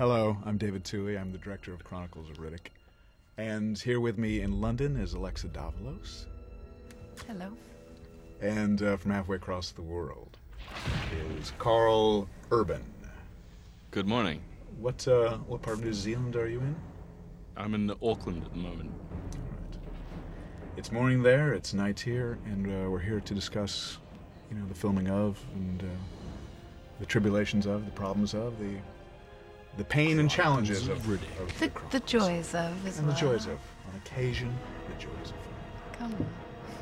Hello, I'm David Twohy. I'm the director of Chronicles of Riddick. And here with me in London is Alexa Davalos. Hello. And uh, from halfway across the world is Karl Urban. Good morning. What uh, what part of New Zealand are you in? I'm in Auckland at the moment. Right. It's morning there. It's night here, and uh, we're here to discuss, you know, the filming of and uh, the tribulations of, the problems of, the the pain and challenges of, of The, the Chronicles. joys of as and well. the joys of, on occasion, the joys of. Come on.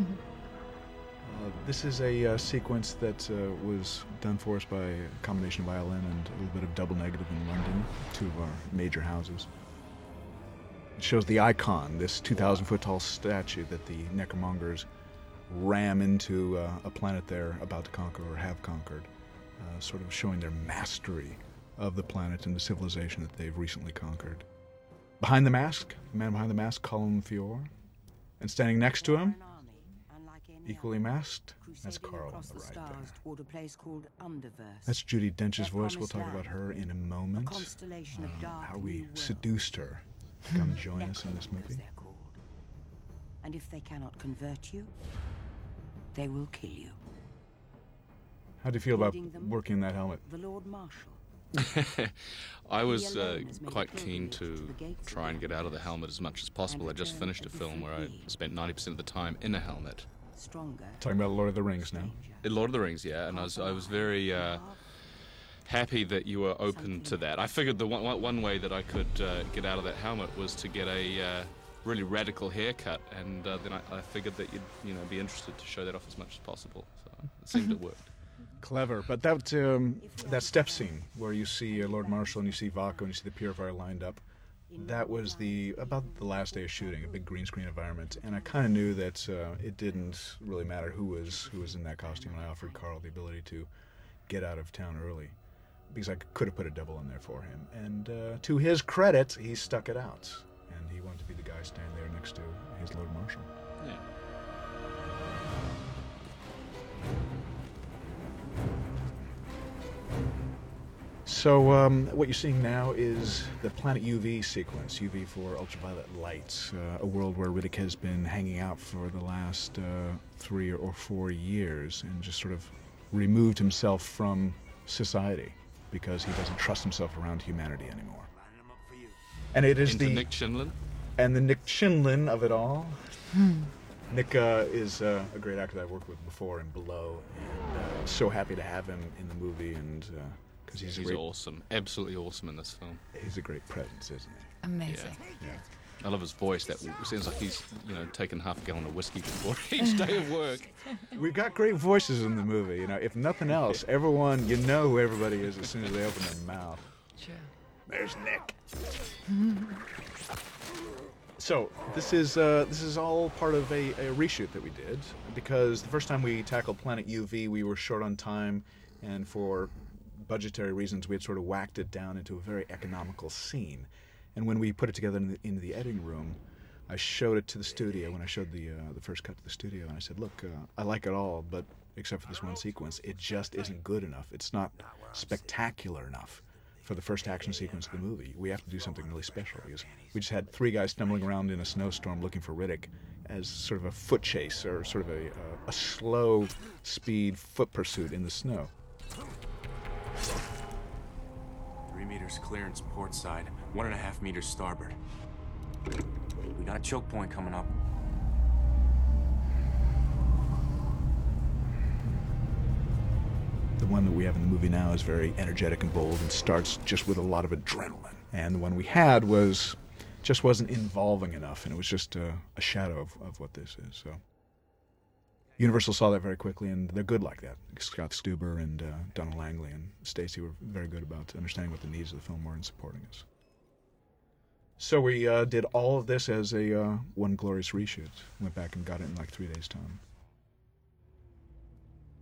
Uh, this is a uh, sequence that uh, was done for us by a combination of violin and a little bit of double negative in London, two of our major houses. It shows the icon, this 2,000 foot tall statue that the necromongers ram into uh, a planet they're about to conquer or have conquered, uh, sort of showing their mastery of the planet and the civilization that they've recently conquered. Behind the mask, the man behind the mask, Colm Feore, and standing next to him, equally masked, that's Karl on the right there. Toward a place called Underverse. That's Judi Dench's voice. We'll talk about her in a moment. Um, how we seduced her to come join us in this movie. And if they cannot convert you, they will kill you. How do you feel about working in that helmet? The Lord Marshal. I was uh, alone has made quite keen to to the gates of try and get out of the helmet as much as possible. I just finished a a film where I spent 90% of the time in a helmet. Talking about Lord of the Rings now. In Lord of the Rings, yeah, and I was I was very uh, happy that you were open to that. I figured the one, one one way that I could uh, get out of that helmet was to get a uh, really radical haircut, and uh, then I, I figured that you'd you know be interested to show that off as much as possible. So it seemed it worked. Clever, but that um, that step scene where you see uh, Lord Marshal and you see Vaako and you see the Purifier lined up, that was the about the last day of shooting, a big green screen environment, and I kind of knew that uh, it didn't really matter who was who was in that costume, and I offered Karl the ability to get out of town early because I could have put a double in there for him, and uh, to his credit, he stuck it out, and he wanted to be the guy standing there next to his Lord Marshal. Yeah. So um, what you're seeing now is the Planet UV sequence, UV for ultraviolet lights, uh, a world where Riddick has been hanging out for the last uh, three or four years and just sort of removed himself from society because he doesn't trust himself around humanity anymore. And it is Into the Nick Chinlund. and the Nick Chinlund of it all. Nick uh, is uh, a great actor that I've worked with before and Below, and uh, so happy to have him in the movie, and because he's, He's great, awesome, absolutely awesome in this film. he's a great presence, isn't he? Amazing. Yeah, I love his voice. That sounds like he's you know taken half a gallon of whiskey before each day of work. We've got great voices in the movie. You know, if nothing else, everyone you know who everybody is as soon as they open their mouth. True. There's Nick. So this is uh, this is all part of a, a reshoot that we did because the first time we tackled Planet UV, we were short on time, and for budgetary reasons, we had sort of whacked it down into a very economical scene. And when we put it together in the, in the editing room, I showed it to the studio. When I showed the uh, the first cut to the studio, and I said, "Look, uh, I like it all, but except for this one sequence, it just isn't good enough. It's not spectacular enough." For the first action sequence of the movie. We have to do something really special because we just had three guys stumbling around in a snowstorm looking for Riddick as sort of a foot chase or sort of a, a, a slow speed foot pursuit in the snow. Three meters clearance port side, one and a half meters starboard. We got a choke point coming up. One that we have in the movie now is very energetic and bold and starts just with a lot of adrenaline. And the one we had was just wasn't involving enough, and it was just a, a shadow of, of what this is. So Universal saw that very quickly, and they're good like that. Scott Stuber and uh, Donna Langley and Stacy were very good about understanding what the needs of the film were and supporting us. So we uh, did all of this as a uh, one glorious reshoot. Went back and got it in like three days' time.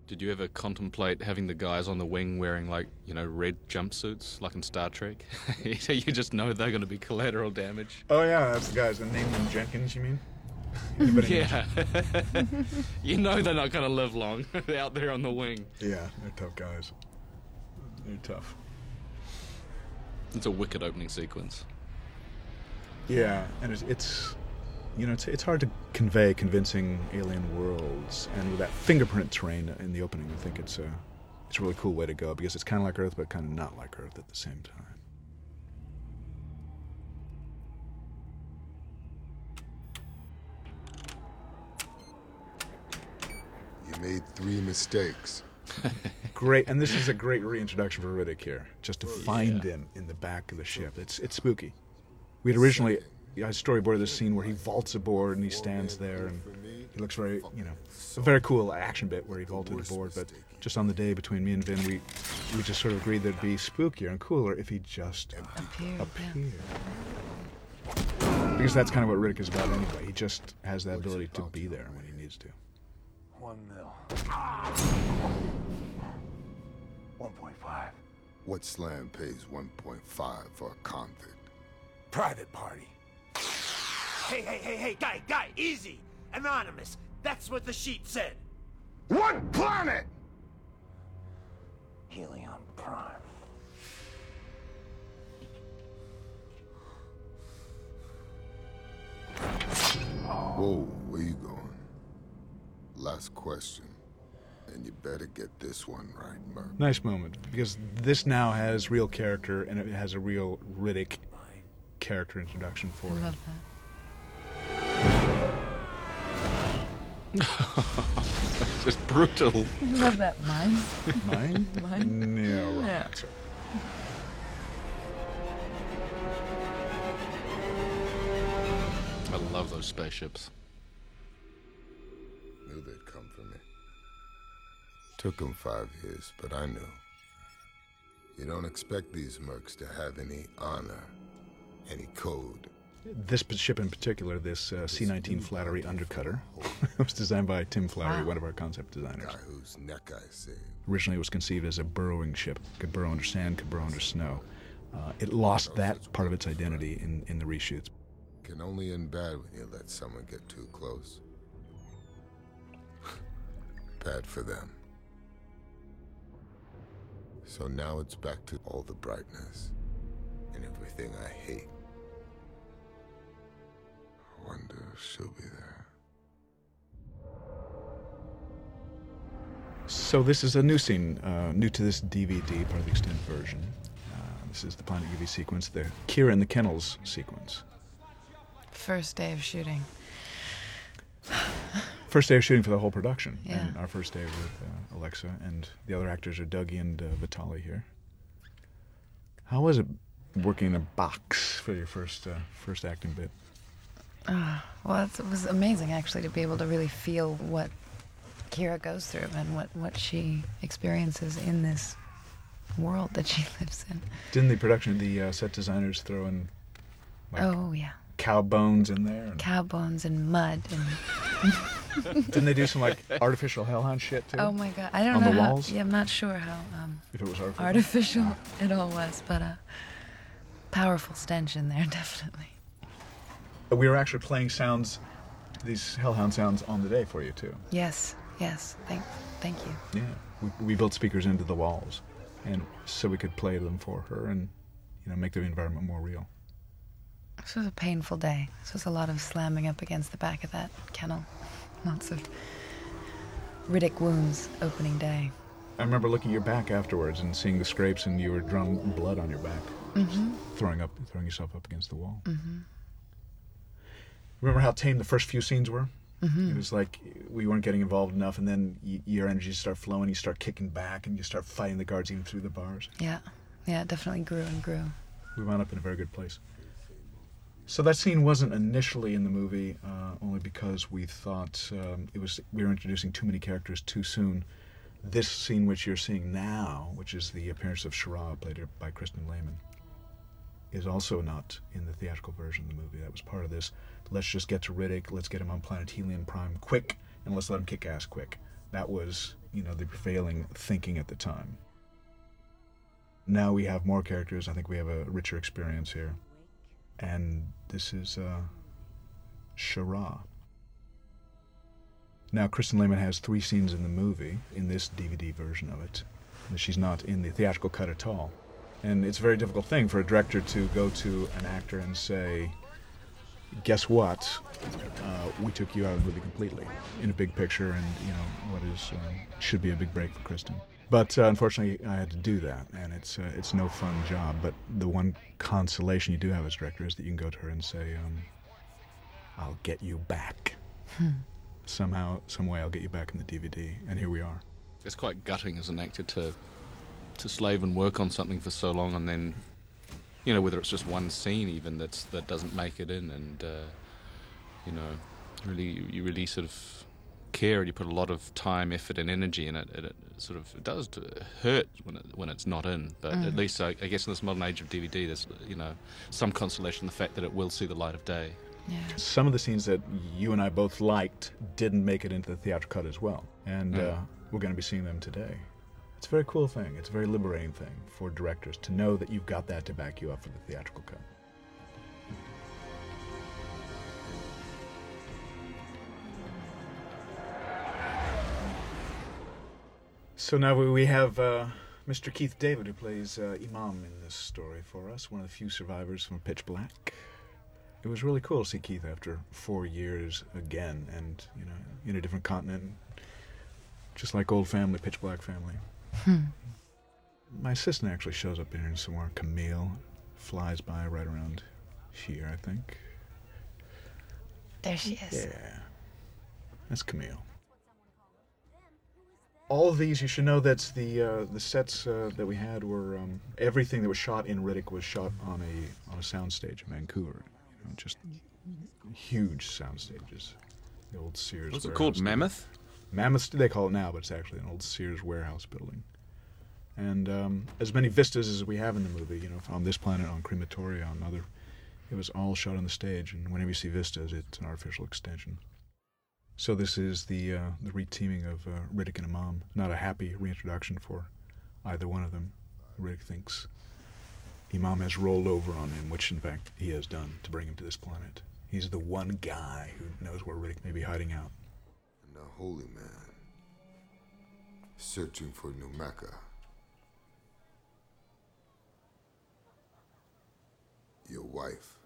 Did you ever contemplate having the guys on the wing wearing like you know red jumpsuits like in Star Trek? you just know they're going to be collateral damage. Oh yeah, that's the guys. The name them Jenkins, you mean? Anybody? Yeah, you know they're not going to live long out there on the wing. Yeah, they're tough guys. They're tough. It's a wicked opening sequence. Yeah, and it's, it's you know it's, it's hard to convey convincing alien worlds, and with that fingerprint terrain in the opening, I think it's a it's a really cool way to go because it's kind of like Earth, but kind of not like Earth at the same time. You made three mistakes. Great, and this is a great reintroduction for Riddick here, just to find him in the back of the ship. It's it's spooky. We had originally I storyboarded this scene where he vaults aboard and he stands there and he looks very you know a very cool action bit where he vaulted aboard. But just on the day between me and Vin, we we just sort of agreed that it'd be spookier and cooler if he just Appeared, appeared. Because that's kind of what Riddick is about anyway. He just has that ability to be there when he needs to. One mil. 1.5. What slam pays 1.5 for a convict? Private party. Hey, hey, hey, hey, guy, guy, easy! Anonymous. That's what the sheet said. One planet! Helion Prime. Whoa, where you going? Last question. And you better get this one right, Merc. Nice moment because this now has real character and it has a real Riddick character introduction for I it. love Just brutal. I love that mine. Mine? Mine? No, wrong Yeah. answer. I love those spaceships. Knew they'd come for me. Took them five years, but I knew. You don't expect these mercs to have any honor, any code. This ship in particular, this uh, C-19 Flattery Undercutter, was designed by Tim Flattery, Wow. one of our concept designers. Guy whose neck I saved. Originally, it was conceived as a burrowing ship, could burrow under sand, could burrow under snow. Uh, it lost that part of its identity in, in the reshoots. Can only end bad when you let someone get too close. bad for them. So now it's back to all the brightness and everything I hate. I wonder if she'll be there. So this is a new scene, uh, new to this DVD, part of the extended version. Uh, this is the Planet UV sequence, the Kira and the Kennels sequence. First day of shooting. First day of shooting for the whole production, Yeah. and our first day with uh, Alexa, and the other actors are Dougie and uh, Vitali here. How was it working in a box for your first uh, first acting bit? Well, it was amazing actually to be able to really feel what Kira goes through and what, what she experiences in this world that she lives in. Didn't the production, the uh, set designers throw in like oh, yeah. cow bones in there? And Cow bones and mud and didn't they do some like artificial hellhound shit too? oh my god, I don't On know the how. walls? Yeah, I'm not sure how um, If it was artificial. artificial it all was, but a powerful stench in there definitely. We were actually playing sounds, these hellhound sounds on the day for you too. Yes, yes. Thank, thank you. Yeah, we, we built speakers into the walls, and so we could play them for her and you know make the environment more real. This was a painful day. This was a lot of slamming up against the back of that kennel. Lots of Riddick wounds opening day. I remember looking at your back afterwards and seeing the scrapes, and you were drawing blood on your back, Mm-hmm. throwing up, throwing yourself up against the wall. Mm-hmm. Remember how tame the first few scenes were? Mm-hmm. It was like we weren't getting involved enough, and then y- your energies start flowing. You start kicking back, and you start fighting the guards even through the bars. Yeah, yeah, it definitely grew and grew. we wound up in a very good place. So that scene wasn't initially in the movie, uh, only because we thought um, it was we were introducing too many characters too soon. This scene, which you're seeing now, which is the appearance of Shara, played by Kristin Lehman, is also not in the theatrical version of the movie. That was part of this. Let's just get to Riddick. Let's get him on Planet Helion Prime quick, and let's let him kick ass quick. That was, you know, the prevailing thinking at the time. Now we have more characters. I think we have a richer experience here. And this is uh, Shara. Now, Kristin Lehman has three scenes in the movie, in this DVD version of it. She's not in the theatrical cut at all. And it's a very difficult thing for a director to go to an actor and say, guess what? Uh, we took you out of the movie completely in a big picture and, you know, what is uh, should be a big break for Kristin. But uh, unfortunately, I had to do that, and it's uh, it's no fun job. But the one consolation you do have as director is that you can go to her and say, um, "I'll get you back somehow, some way. I'll get you back in the DVD." And here we are. It's quite gutting as an actor to to slave and work on something for so long, and then you know whether it's just one scene even that's that doesn't make it in, and uh, you know really you really sort of care and you put a lot of time, effort, and energy in it. It, it sort of it does hurt when it, when it's not in, but at least I, I guess in this modern age of DVD, there's you know some consolation in the fact that it will see the light of day. Yeah. Some of the scenes that you and I both liked didn't make it into the theatrical cut as well, and uh, we're going to be seeing them today. It's a very cool thing. It's a very liberating thing for directors to know that you've got that to back you up for the theatrical cut. So now we have uh, Mr. Keith David, who plays uh, Imam in this story for us, one of the few survivors from Pitch Black. It was really cool to see Keith after four years again, and you know, in a different continent, just like old family, Pitch Black family. My assistant actually shows up here in here somewhere. Camille flies by right around here, I think. There she is. Yeah, that's Camille. All of these, you should know that the uh, the sets uh, that we had were um, everything that was shot in Riddick was shot on a on a soundstage in Vancouver. You know, just huge sound stages. The old Sears. What's it called? Mammoth. Mammoth, they call it now, but it's actually an old Sears warehouse building. And um, as many vistas as we have in the movie, you know, on this planet, on Crematoria, on other, it was all shot on the stage. And whenever you see vistas, it's an artificial extension. So this is the uh, the reteaming of uh, Riddick and Imam. Not a happy reintroduction for either one of them. Riddick thinks Imam has rolled over on him, which in fact he has done to bring him to this planet. He's the one guy who knows where Riddick may be hiding out. A holy man searching for New. Your wife.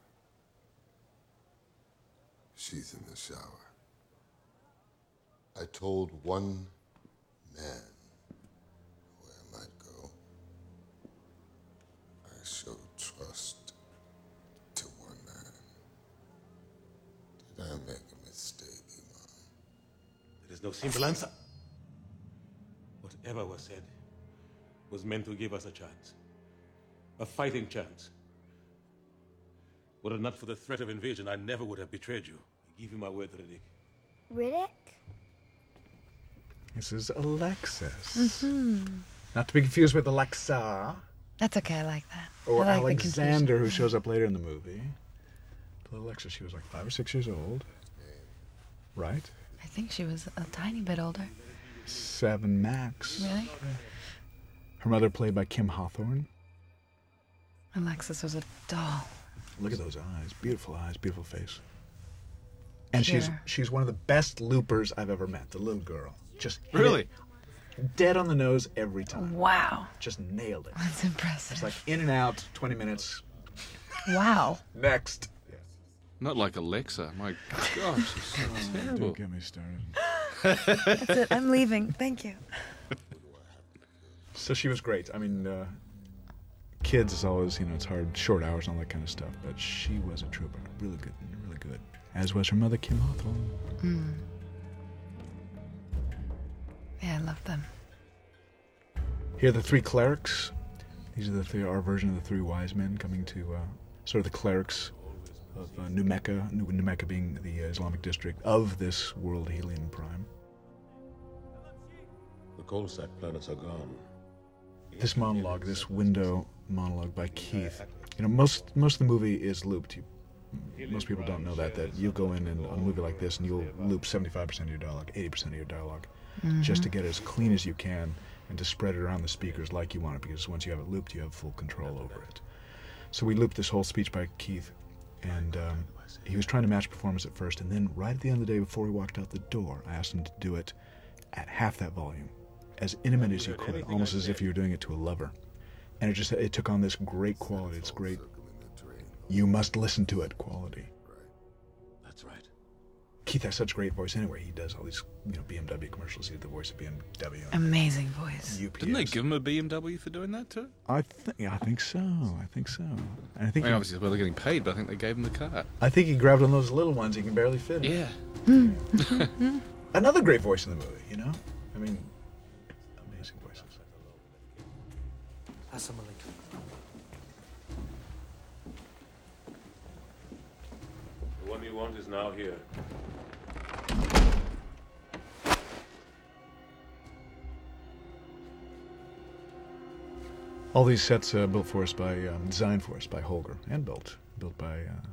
She's in the shower. I told one man where I might go. I showed trust to one man. Did I make? There is no simple answer. Whatever was said was meant to give us a chance. A fighting chance. Were it not for the threat of invasion, I never would have betrayed you. I give you my word, Riddick. Riddick? This is Alexis. Mm-hmm. Not to be confused with Alexa That's okay. I like that. or I like the confusion. Alexander, who shows up later in the movie. But Alexa, she was like five or six years old. Right? I think she was a tiny bit older. Seven max. Really? Her mother played by Kim Hawthorne. Alexis was a doll. Look at those eyes. Beautiful eyes, beautiful face. And she's Pure. she's one of the best loopers I've ever met. The little girl. Just Really? dead on the nose every time. Wow. Just nailed it. That's impressive. It's like in and out, 20 minutes. wow. Next. Not like Alexa. My gosh, she's so terrible. Don't get me started. That's it. I'm leaving. Thank you. So she was great. I mean, uh, kids is always, you know, it's hard, short hours and all that kind of stuff. But she was a trooper. Really good, really good. As was her mother, Kim Hawthorne. Yeah, I love them. Here are the three clerics. These are the three, our version of the three wise men coming to uh, sort of the clerics of uh, New Mecca, New, New Mecca being the uh, Islamic district of this world Helion Prime. The cold side planets are gone. This monologue, this window monologue by Keith, you know, most most of the movie is looped. You, most people don't know that that you'll go in and on a movie like this and you'll loop 75% of your dialogue, 80% of your dialog just to get it as clean as you can and to spread it around the speakers like you want it because once you have it looped, you have full control over it. So we looped this whole speech by Keith, and um, he was trying to match performance at first, and then right at the end of the day, before he walked out the door, I asked him to do it at half that volume, as intimate as you could, almost as if you were doing it to a lover. and it just it took on this great quality. It's great. You must listen to it quality. That's right. Keith has such a great voice anyway. He does all these you know BMW commercials. He's the voice of BMW. Amazing voice. UPS. Didn't they give him a BMW for doing that too? I think I think so. I think so. And I I think mean, he, obviously, well, they're getting paid, but I think they gave him the car. I think he grabbed one of those little ones he can barely fit. in. Yeah. Another great voice in the movie. You know, I mean, amazing voices. Assalamu alaikum. The one you want is now here. All these sets uh, built for us by, um, designed for us by Holger, and built, built by uh,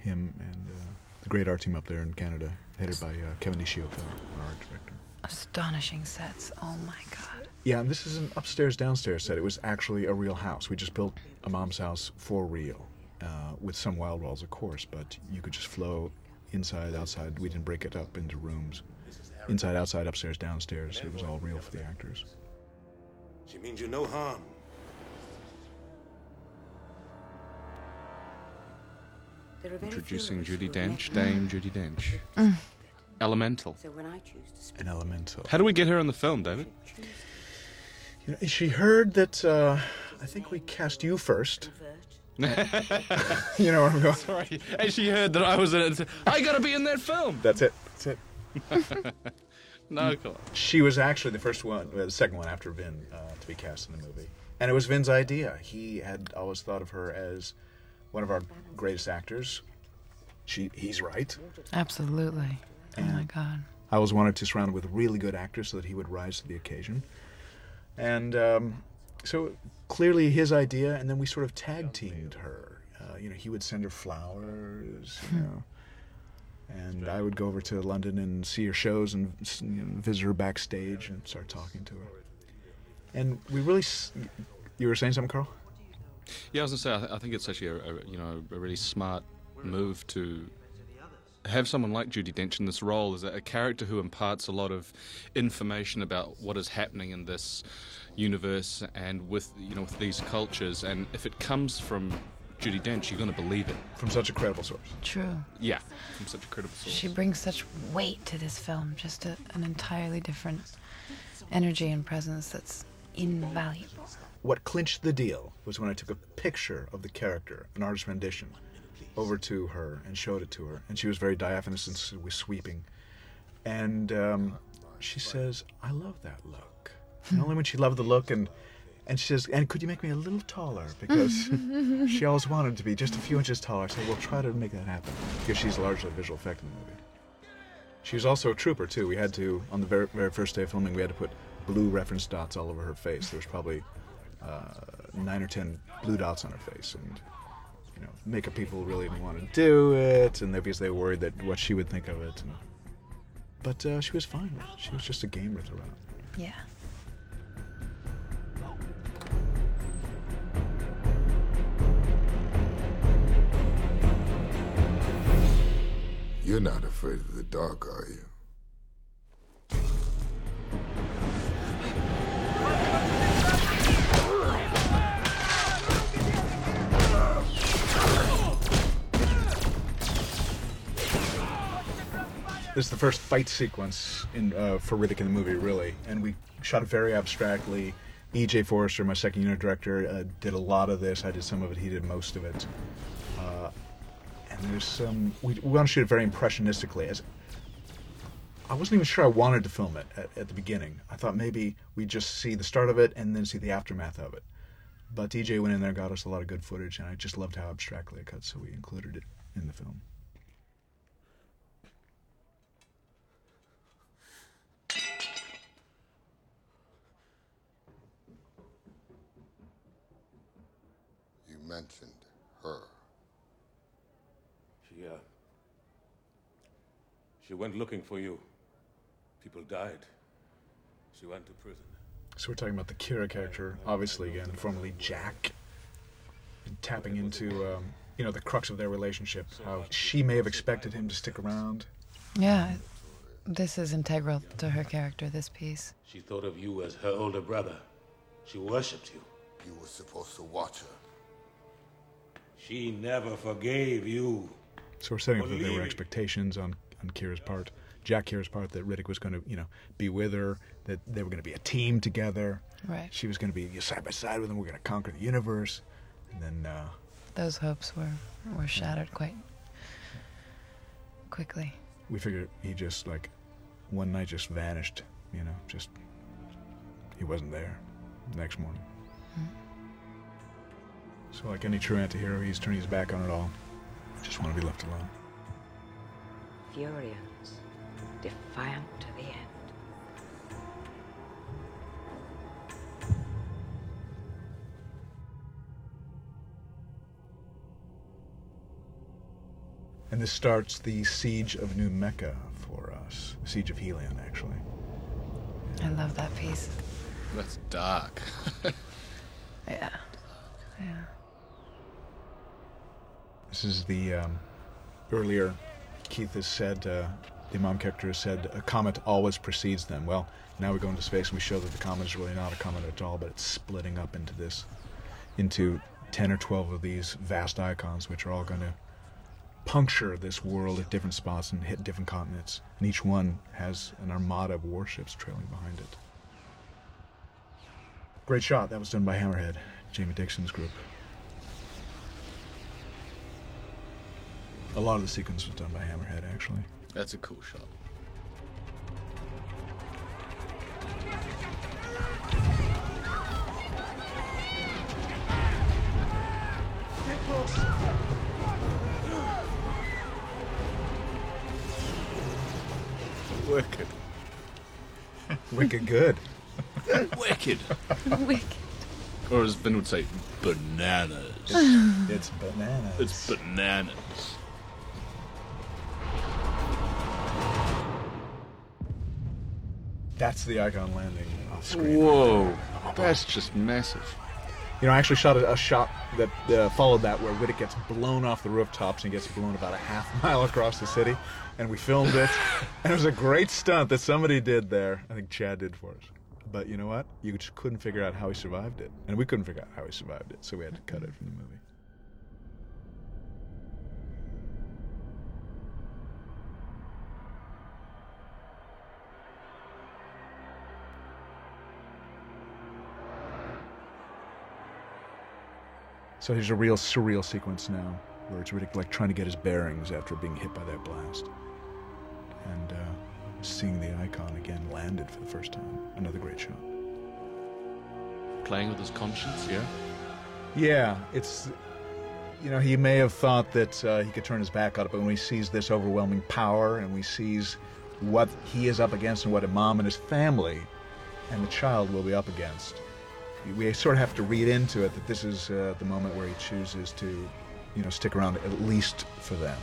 him and uh, the great art team up there in Canada, headed by uh, Kevin Ishioka, our art director. Astonishing sets. Oh my god. Yeah, and this is an upstairs downstairs set. It was actually a real house. We just built a mom's house for real, uh, with some wild walls, of course, but you could just flow inside, outside. We didn't break it up into rooms. Inside, outside, upstairs, downstairs. It was all real for the actors. She means you no harm. Introducing of Judi who Dench. Dame Judi Dench. Elemental. So when I choose to speak, An elemental. How do we get her in the film, David? You know, she heard that, uh, I think we cast you first. You know where I'm going? Sorry. And she heard that I was in it I gotta be in that film. That's it. That's it. No, come on. She was actually the first one, uh, the second one after Vin, uh, to be cast in the movie. And it was Vin's idea. He had always thought of her as one of our greatest actors. She, he's right. Absolutely. Oh my god. I always wanted to surround him with really good actors so that he would rise to the occasion. And um, so clearly his idea, and then we sort of tag teamed her. Uh, you know, he would send her flowers, you know, and I would go over to London and see her shows and you know, visit her backstage and start talking to her. And we really, s- you were saying something, Karl? Yeah, I was gonna say, I, th- I think it's actually a, a you know a really smart move to have someone like Judi Dench in this role as a, a character who imparts a lot of information about what is happening in this universe and with you know with these cultures. And if it comes from Judi Dench, you're gonna believe it. From such a credible source. True. Yeah, from such a credible source. She brings such weight to this film, just a, an entirely different energy and presence that's invaluable. What clinched the deal was when I took a picture of the character, an artist rendition, over to her and showed it to her, and she was very diaphanous and was sweeping, and um, she says, "I love that look." And only when she loved the look, and and she says, "And could you make me a little taller?" Because she always wanted to be just a few inches taller. I said, "We'll try to make that happen," because she's largely a visual effect in the movie. She was also a trooper too. We had to on the very, very first day of filming, we had to put blue reference dots all over her face. There was probably uh, nine or ten blue dots on her face, and you know, makeup people really didn't want to do it, and they, because they were worried that what she would think of it. And, but uh, she was fine. with it. She was just a game with her around. Yeah. You're not afraid of the dark, are you? This is the first fight sequence in uh, for Riddick in the movie, really, and we shot it very abstractly. E.J. Forrester, my second unit director, uh, did a lot of this. I did some of it. He did most of it. Uh, and there's some. We, we want to shoot it very impressionistically. As I wasn't even sure I wanted to film it at, at the beginning. I thought maybe we'd just see the start of it and then see the aftermath of it. But DJ went in there, got us a lot of good footage, and I just loved how abstractly it cut, so we included it in the film. You mentioned her. She, uh. She went looking for you. People died. She went to prison. So we're talking about the Kira character, obviously again, formerly Jack, and tapping into um, you know the crux of their relationship. How she may have expected him to stick around. Yeah. This is integral to her character, this piece. She thought of you as her older brother. She worshipped you. You were supposed to watch her. She never forgave you. So we're setting up that there were expectations on, on Kira's part, Jack Kira's part, that Riddick was going to, you know, be with her, that they were going to be a team together. Right. She was going to be side by side with him. We're going to conquer the universe. And then, uh, Those hopes were were shattered quite quickly. we figured he just like one night just vanished you know just he wasn't there next morning so like any true anti-hero he's turning his back on it all just want to be left alone Furians, defiant to the end. and this starts the siege of new mecca for us the siege of helion actually I love that piece. That's dark. Yeah. Yeah. This is the um, earlier keith has said uh, the Imam character has said a comet always precedes them. Well now we go into space and we show that the comet is really not a comet at all but it's splitting up into this into 10 or 12 of these vast icons which are all going to puncture this world at different spots and hit different continents. And each one has an armada of warships trailing behind it. Great shot. That was done by hammerhead jamie dixon's group a lot of the sequence was done by hammerhead actually That's a cool shot. wicked wicked good Wicked. Wicked. Or as Ben would say, bananas. it's bananas It's bananas. That's the icon landing off screen Whoa. That's just massive. You know, I actually shot a, a shot that uh, followed that where Riddick gets blown off the rooftops and gets blown about a half mile across the city, and we filmed it. and it was a great stunt that somebody did there. I think Chad did for us. But you know what? You just couldn't figure out how he survived it, and we couldn't figure out how he survived it, so we had to cut it from the movie. So here's a real surreal sequence now, where it's Riddick like trying to get his bearings after being hit by that blast, and uh, seeing the icon again landed for the first time. Another great shot. Playing with his conscience, yeah? Yeah, it's you know he may have thought that uh, he could turn his back on it, but when he sees this overwhelming power and we sees what he is up against and what Imam and his family and the child will be up against, we sort of have to read into it that this is uh, the moment where he chooses to, you know, stick around at least for them.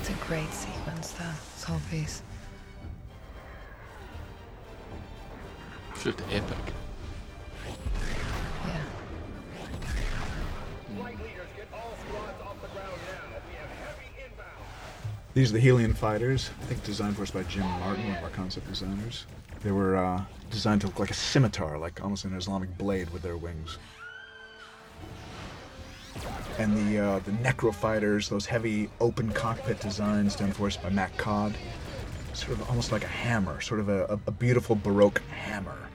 It's a great sequence, though. This whole piece. It's Just epic. These are the Helion fighters, I think designed for us by Jim Martin, one of our concept designers. They were uh, designed to look like a scimitar, like almost an Islamic blade with their wings. And the uh, the Necro fighters, those heavy open cockpit designs done for us by Matt Codd, sort of almost like a hammer, sort of a, a, beautiful Baroque hammer,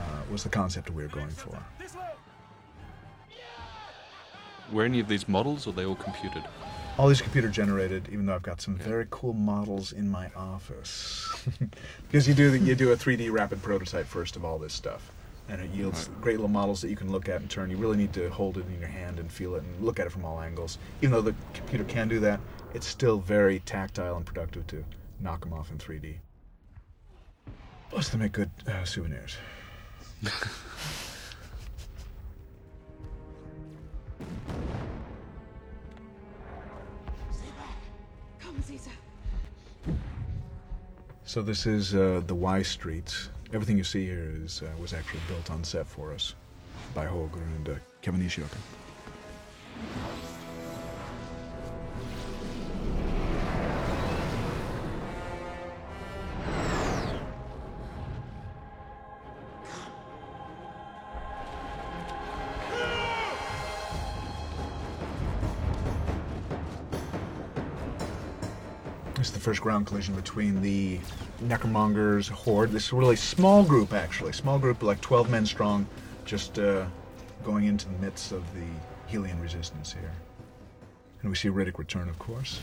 uh, was the concept we were going for. Were any of these models, or they all computed? All these computer generated, even though I've got some very cool models in my office. because you do the, you do a 3D rapid prototype first of all this stuff, and it yields great little models that you can look at and turn. You really need to hold it in your hand and feel it and look at it from all angles. Even though the computer can do that, it's still very tactile and productive to knock them off in 3D. Plus, they make good uh, souvenirs. So this is uh, the Y Street. Everything you see here is uh, was actually built on set for us by Holger and uh, Kevin Ishioka. Is the first ground collision between the Necromongers horde. This is a really small group, actually, small group, like 12 men strong, just uh, going into the midst of the Helion resistance here. And we see Riddick return, of course.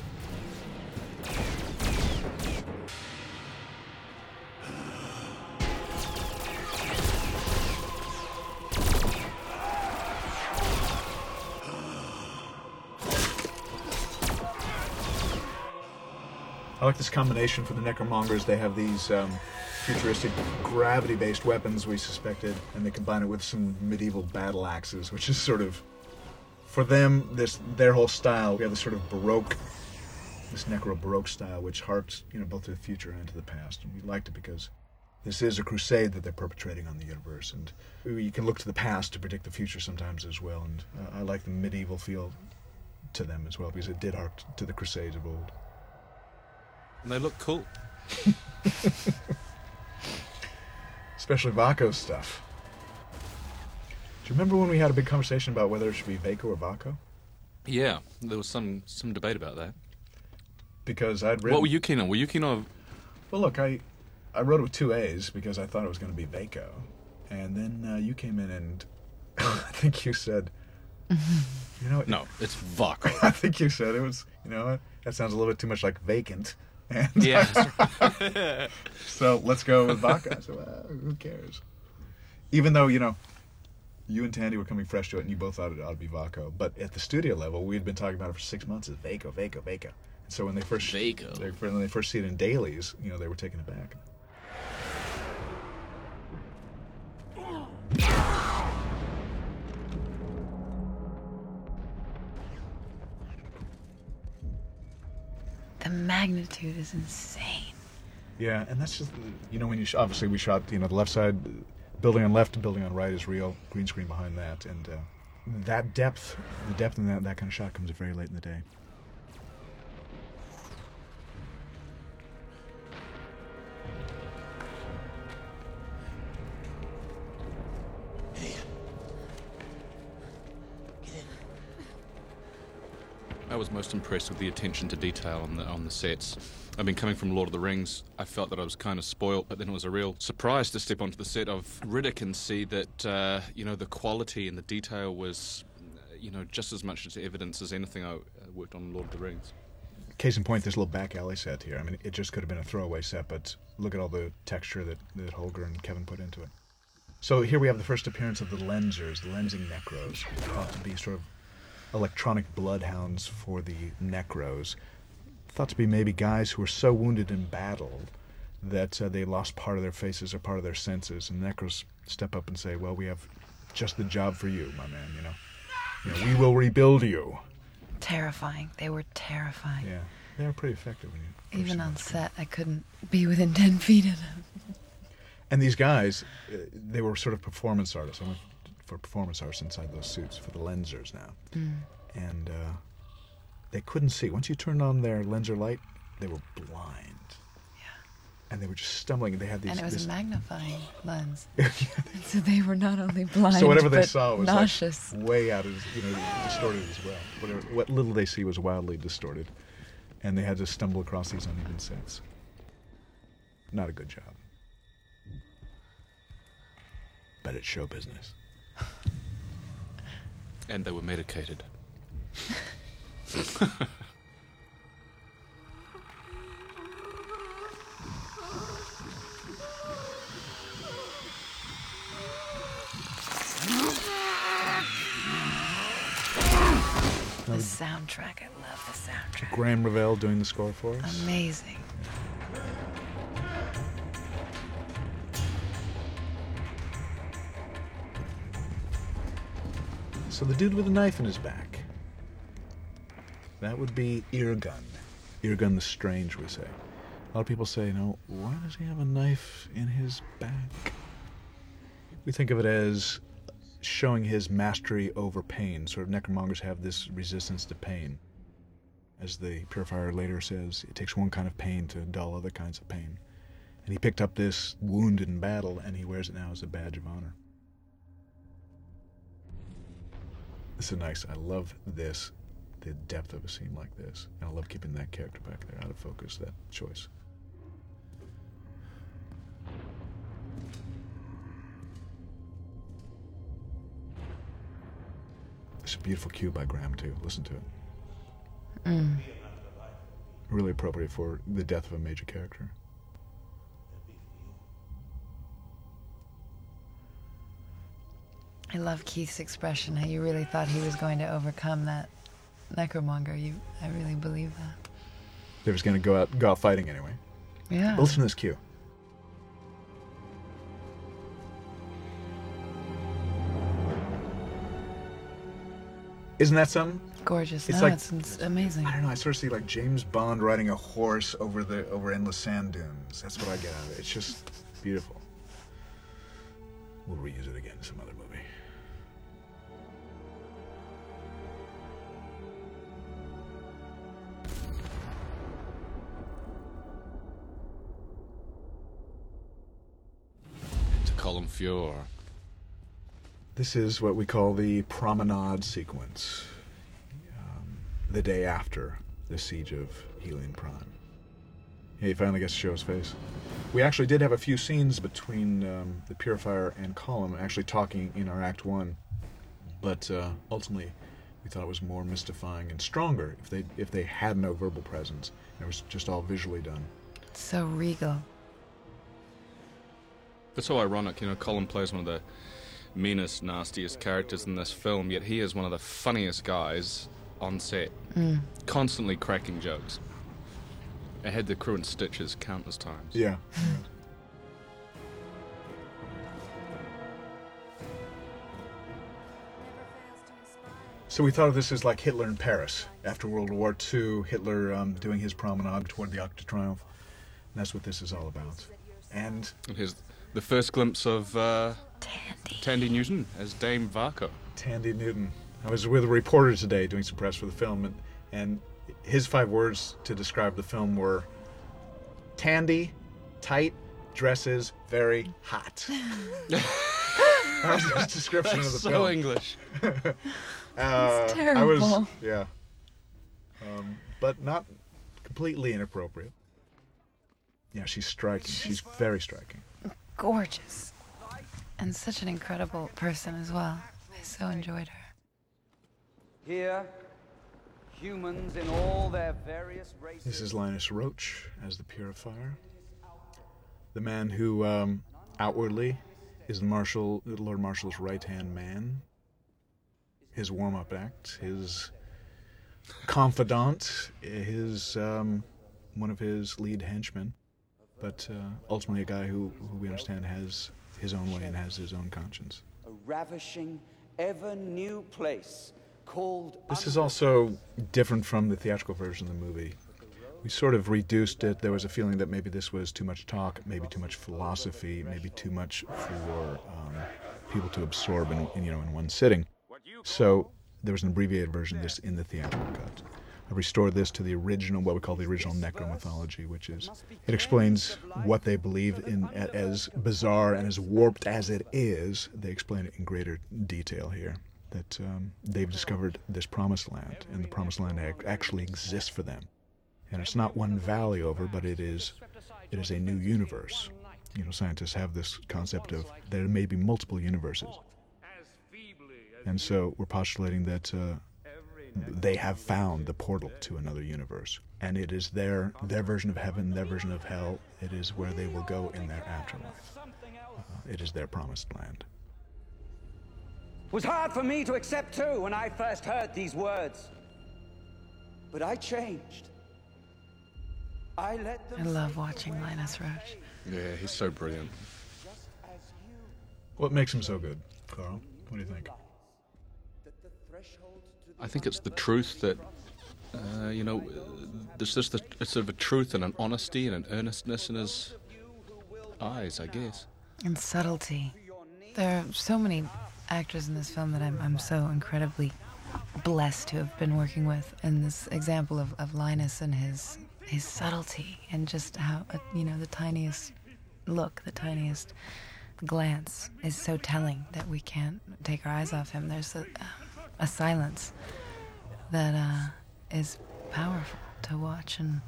Combination for the Necromongers. They have these um, futuristic gravity-based weapons we suspected, and they combine it with some medieval battle axes, which is sort of, for them, this their whole style. We have this sort of baroque, this Necro baroque style, which harks, you know, both to the future and to the past, and we liked it because this is a crusade that they're perpetrating on the universe, and you can look to the past to predict the future sometimes as well. And uh, I like the medieval feel to them as well because it did hark to the crusades of old. And they look cool. Especially Vaako stuff. Do you remember when we had a big conversation about whether it should be Vaco or Vaco? Yeah, there was some some debate about that. Because I'd written. What were you keen on? Were you keen on? Well, look, I I wrote it with two A's because I thought it was going to be Vaco, and then uh, you came in and I think you said, you know, No, it's Vaco. I think you said it was, you know, that sounds a little bit too much like vacant. And Yeah. so let's go with Vaca. So well, who cares? Even though you know, you and Tandy were coming fresh to it, and you both thought it ought to be Vaco. But at the studio level, we had been talking about it for six months as Vaco, Vaco, Vaco. And so when they first Vaco. they, when they first see it in dailies, you know, they were taken aback. The magnitude is insane. Yeah, and that's just you know when you sh- obviously we shot you know the left side building on left building on right is real green screen behind that and uh, that depth the depth in that that kind of shot comes very late in the day. I was most impressed with the attention to detail on the on the sets. I mean, coming from Lord of the Rings, I felt that I was kind of spoilt, but then it was a real surprise to step onto the set of Riddick and see that uh, you know the quality and the detail was, you know, just as much as evidence as anything I uh, worked on Lord of the Rings. Case in point, this little back alley set here. I mean, it just could have been a throwaway set, but look at all the texture that, that Holger and Kevin put into it. So here we have the first appearance of the Lensers, the Lensing Necros, thought to be sort of electronic bloodhounds for the Necros. Thought to be maybe guys who were so wounded in battle that uh, they lost part of their faces or part of their senses, and the Necros step up and say, "Well, we have just the job for you, my man. You know, you know we will rebuild you." Terrifying. They were terrifying. Yeah, they were pretty effective. When you Even on set, I couldn't be within 10 feet of them. And these guys, uh, they were sort of performance artists. I for performance artists inside those suits for the lensers now. Mm. And uh, they couldn't see. Once you turned on their lenser light, they were blind. Yeah. And they were just stumbling. They had these. and it was this- a magnifying lens. And so they were not only blind, so whatever they but saw was nauseous. like way out of you know distorted as well. Whatever, what little they see was wildly distorted, and they had to stumble across these uneven sets. Not a good job. But it's show business. And they were medicated. The soundtrack, I love the soundtrack. Graeme Revell doing the score for us. Amazing. So the dude with the knife in his back. That would be Irgun. Irgun the Strange, we say. A lot of people say, you know, why does he have a knife in his back? We think of it as showing his mastery over pain. Sort of necromongers have this resistance to pain. As the purifier later says, it takes one kind of pain to dull other kinds of pain. And he picked up this wound in battle and he wears it now as a badge of honor. This is nice. I love this. the depth of a scene like this. And I love keeping that character back there out of focus, that choice. It's a beautiful cue by Graeme, too. Listen to it. Mm. Really appropriate for the death of a major character. I love Keith's expression. How you really thought he was going to overcome that necromonger. You, I really believe that. They was going to go out, go out fighting anyway. Yeah. Listen to this cue. Isn't that something? Gorgeous. It's no, like- it's, it's amazing. I don't know. I sort of see like James Bond riding a horse over the over endless sand dunes. That's what I get out of it. It's just beautiful. We'll reuse it again in some other movie. To Colm Feore. This is what we call the promenade sequence. Um, the day after the siege of Helion Prime. Yeah, he finally gets to show his face. We actually did have a few scenes between um, the Purifier and Colm actually talking in our Act 1. But uh, ultimately, we thought it was more mystifying and stronger if they if they had no verbal presence. It was just all visually done. So regal. It's so ironic, you know, Colm plays one of the meanest, nastiest characters in this film, yet he is one of the funniest guys on set. Mm. Constantly cracking jokes. I had the crew in stitches countless times. Yeah. So we thought of this as like Hitler in Paris after World War II. Hitler um, doing his promenade toward the Arc de Triomphe. And that's what this is all about. And And here's the first glimpse of uh, Thandie. Newton as Dame Vaako. Thandie Newton. I was with a reporter today doing some press for the film, and, and his five words to describe the film were Thandie, tight, dresses, very hot. that was his description of the That's so film. English. uh, That's I was, yeah. Um, but not completely inappropriate. Yeah, she's striking. She's very striking. Gorgeous. And such an incredible person as well. I so enjoyed her. Here, humans in all their various races. This is Linus Roach as the Purifier. The man who um, outwardly is the Marshal, Lord Marshal's right hand man. His warm up act, his confidant, his um, one of his lead henchmen, but uh, ultimately a guy who, who we understand has his own way and has his own conscience. A ravishing, ever new place called. This is also different from the theatrical version of the movie. We sort of reduced it. There was a feeling that maybe this was too much talk, maybe too much philosophy, maybe too much for um, people to absorb in, in, you know in one sitting. So there was an abbreviated version of this in the theatrical cut. I restored this to the original, what we call the original necromythology, which is it explains what they believe in as bizarre and as warped as it is. They explain it in greater detail here. That um, they've discovered this promised land, and the promised land ac- actually exists for them. And it's not one valley over, but it is it is a new universe. You know, scientists have this concept of there may be multiple universes. And so we're postulating that uh, they have found the portal to another universe, and it is their their version of heaven, their version of hell. It is where they will go in their afterlife. Uh, it is their promised land. It was hard for me to accept too when I first heard these words. But I changed. I let them I love watching Linus Roach. Yeah, he's so brilliant. What makes him so good, Karl? What do you think? I think it's the truth that, uh, you know, there's just a, it's sort of a truth and an honesty and an earnestness in his eyes, I guess. And subtlety. There are so many actors in this film that I'm, I'm so incredibly blessed to have been working with. And this example of, of Linus and his his subtlety and just how, uh, you know, the tiniest look, the tiniest glance is so telling that we can't take our eyes off him. There's a, a silence that uh, is powerful to watch, and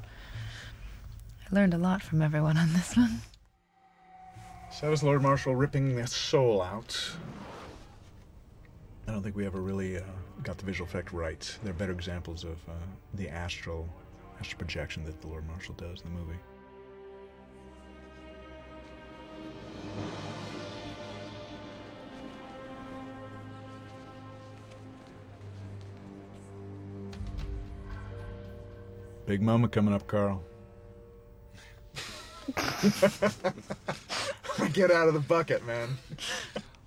I learned a lot from everyone on this one. So that was Lord Marshall ripping the soul out. I don't think we ever really uh, got the visual effect right. There are better examples of uh, the astral, astral projection that the Lord Marshall does in the movie. Big moment coming up, Karl. Get out of the bucket, man.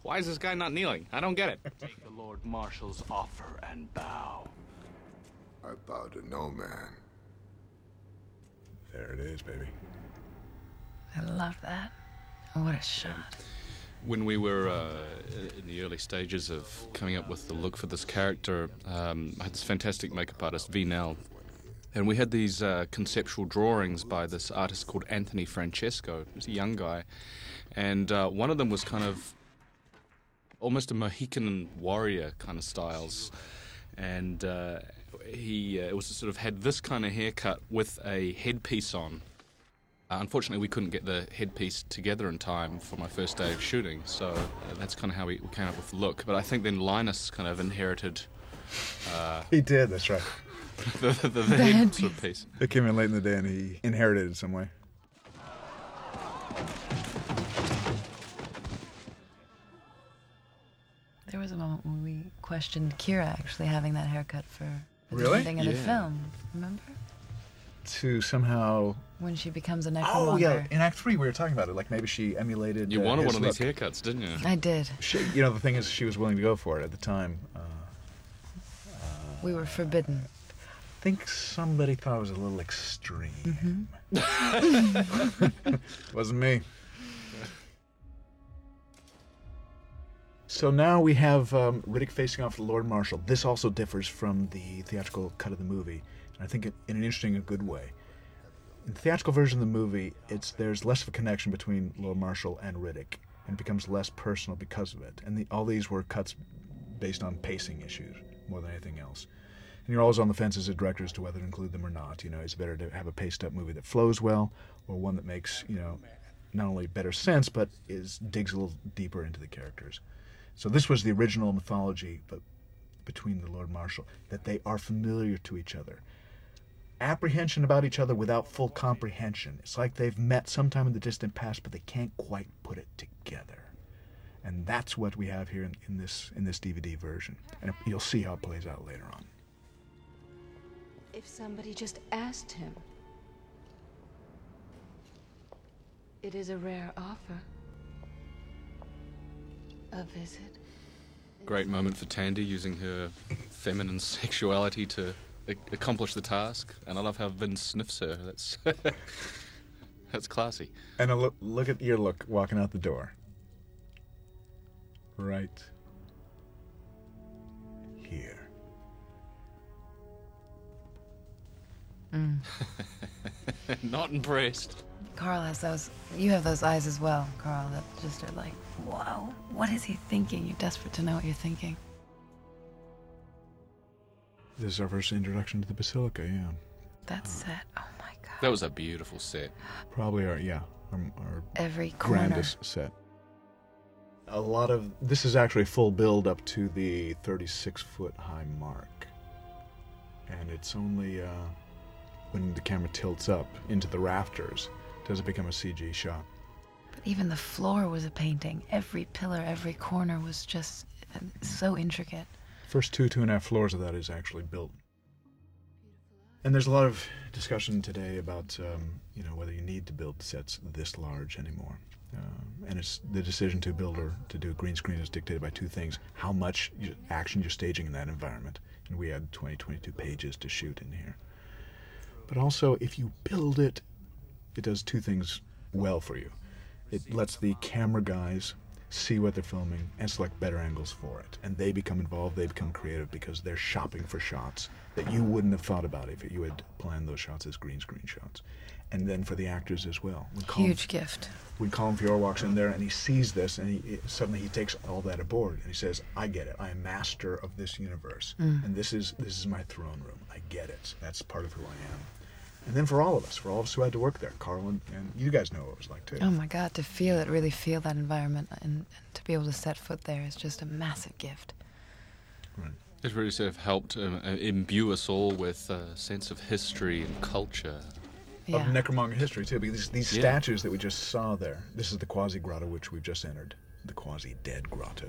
Why is this guy not kneeling? I don't get it. Take the Lord Marshal's offer and bow. I bow to no man. There it is, baby. I love that. What a shot. When we were uh, in the early stages of coming up with the look for this character, um, I had this fantastic makeup artist, V. Nell, and we had these uh, conceptual drawings by this artist called Anthony Francesco. He was a young guy. And uh, one of them was kind of almost a Mohican warrior kind of styles. And uh, he uh, it was sort of had this kind of haircut with a headpiece on. Uh, unfortunately, we couldn't get the headpiece together in time for my first day of shooting, so uh, that's kind of how we, came up with the look. But I think then Linus kind of inherited. He did, that's right. The, the, the, The head headpiece. piece. It came in late in the day and he inherited it in some way. There was a moment when we questioned Kyra actually having that haircut for the Really? ending of the film. Remember? To somehow. When she becomes a necromonger. Oh, yeah. In Act 3, we were talking about it. Like maybe she emulated. You uh, wanted his one of these haircuts, didn't you? I did. She, you know, the thing is, she was willing to go for it at the time. Uh, We were forbidden. I think somebody thought it was a little extreme. Mm-hmm. Wasn't me. So now we have um, Riddick facing off the Lord Marshal. This also differs from the theatrical cut of the movie, and I think in in an interesting and good way. In the theatrical version of the movie, it's there's less of a connection between Lord Marshal and Riddick, and it becomes less personal because of it. And the, all these were cuts based on pacing issues more than anything else. And you're always on the fence as a director as to whether to include them or not. You know, it's better to have a paced up movie that flows well, or one that makes you know not only better sense but is digs a little deeper into the characters. So this was the original mythology, but between the Lord Marshal, that they are familiar to each other. Apprehension about each other without full comprehension. It's like they've met sometime in the distant past, but they can't quite put it together. And that's what we have here in, in this in this DVD version. And you'll see how it plays out later on. If somebody just asked him. It is a rare offer. A visit. Great moment for Thandie using her feminine sexuality to a- accomplish the task, and I love how Vin sniffs her. That's that's classy. And a look, look at your look walking out the door. Right Mm. Not impressed. Karl has those. You have those eyes as well, Karl, that just are like, wow, what is he thinking? You're desperate to know what you're thinking. This is our first introduction to the Basilica, yeah. That set, oh my god. That was a beautiful set. Probably our, yeah, our, our Every corner. grandest set. A lot of this is actually full build up to the 36 foot high mark. And it's only uh, when the camera tilts up into the rafters does it become a CG shot. But even the floor was a painting. Every pillar, every corner was just uh, so intricate. First two, two and a half floors of that is actually built. And there's a lot of discussion today about, um, you know, whether you need to build sets this large anymore. Uh, and it's the decision to build or to do a green screen is dictated by two things: how much action you're staging in that environment, and we had 20, 22 pages to shoot in here. But also, if you build it, it does two things well for you. It lets the camera guys see what they're filming, and select better angles for it. And they become involved, they become creative because they're shopping for shots that you wouldn't have thought about if you had planned those shots as green screen shots. And then for the actors as well. Huge gift. when Colm Feore walks in there and he sees this, and he suddenly he takes all that aboard and he says, "I get it. I am master of this universe, Mm. and this is this is my throne room. I get it. That's part of who I am." And then for all of us, for all of us who had to work there, Karl and, and you guys know what it was like too. Oh my God, to feel it, really feel that environment, and, and to be able to set foot there is just a massive gift. It really sort of helped um, uh, imbue us all with a sense of history and culture. Of Necromonger history too, because these Yeah. statues that we just saw there. This is the Quasi Grotto, which we've just entered, the Quasi Dead Grotto.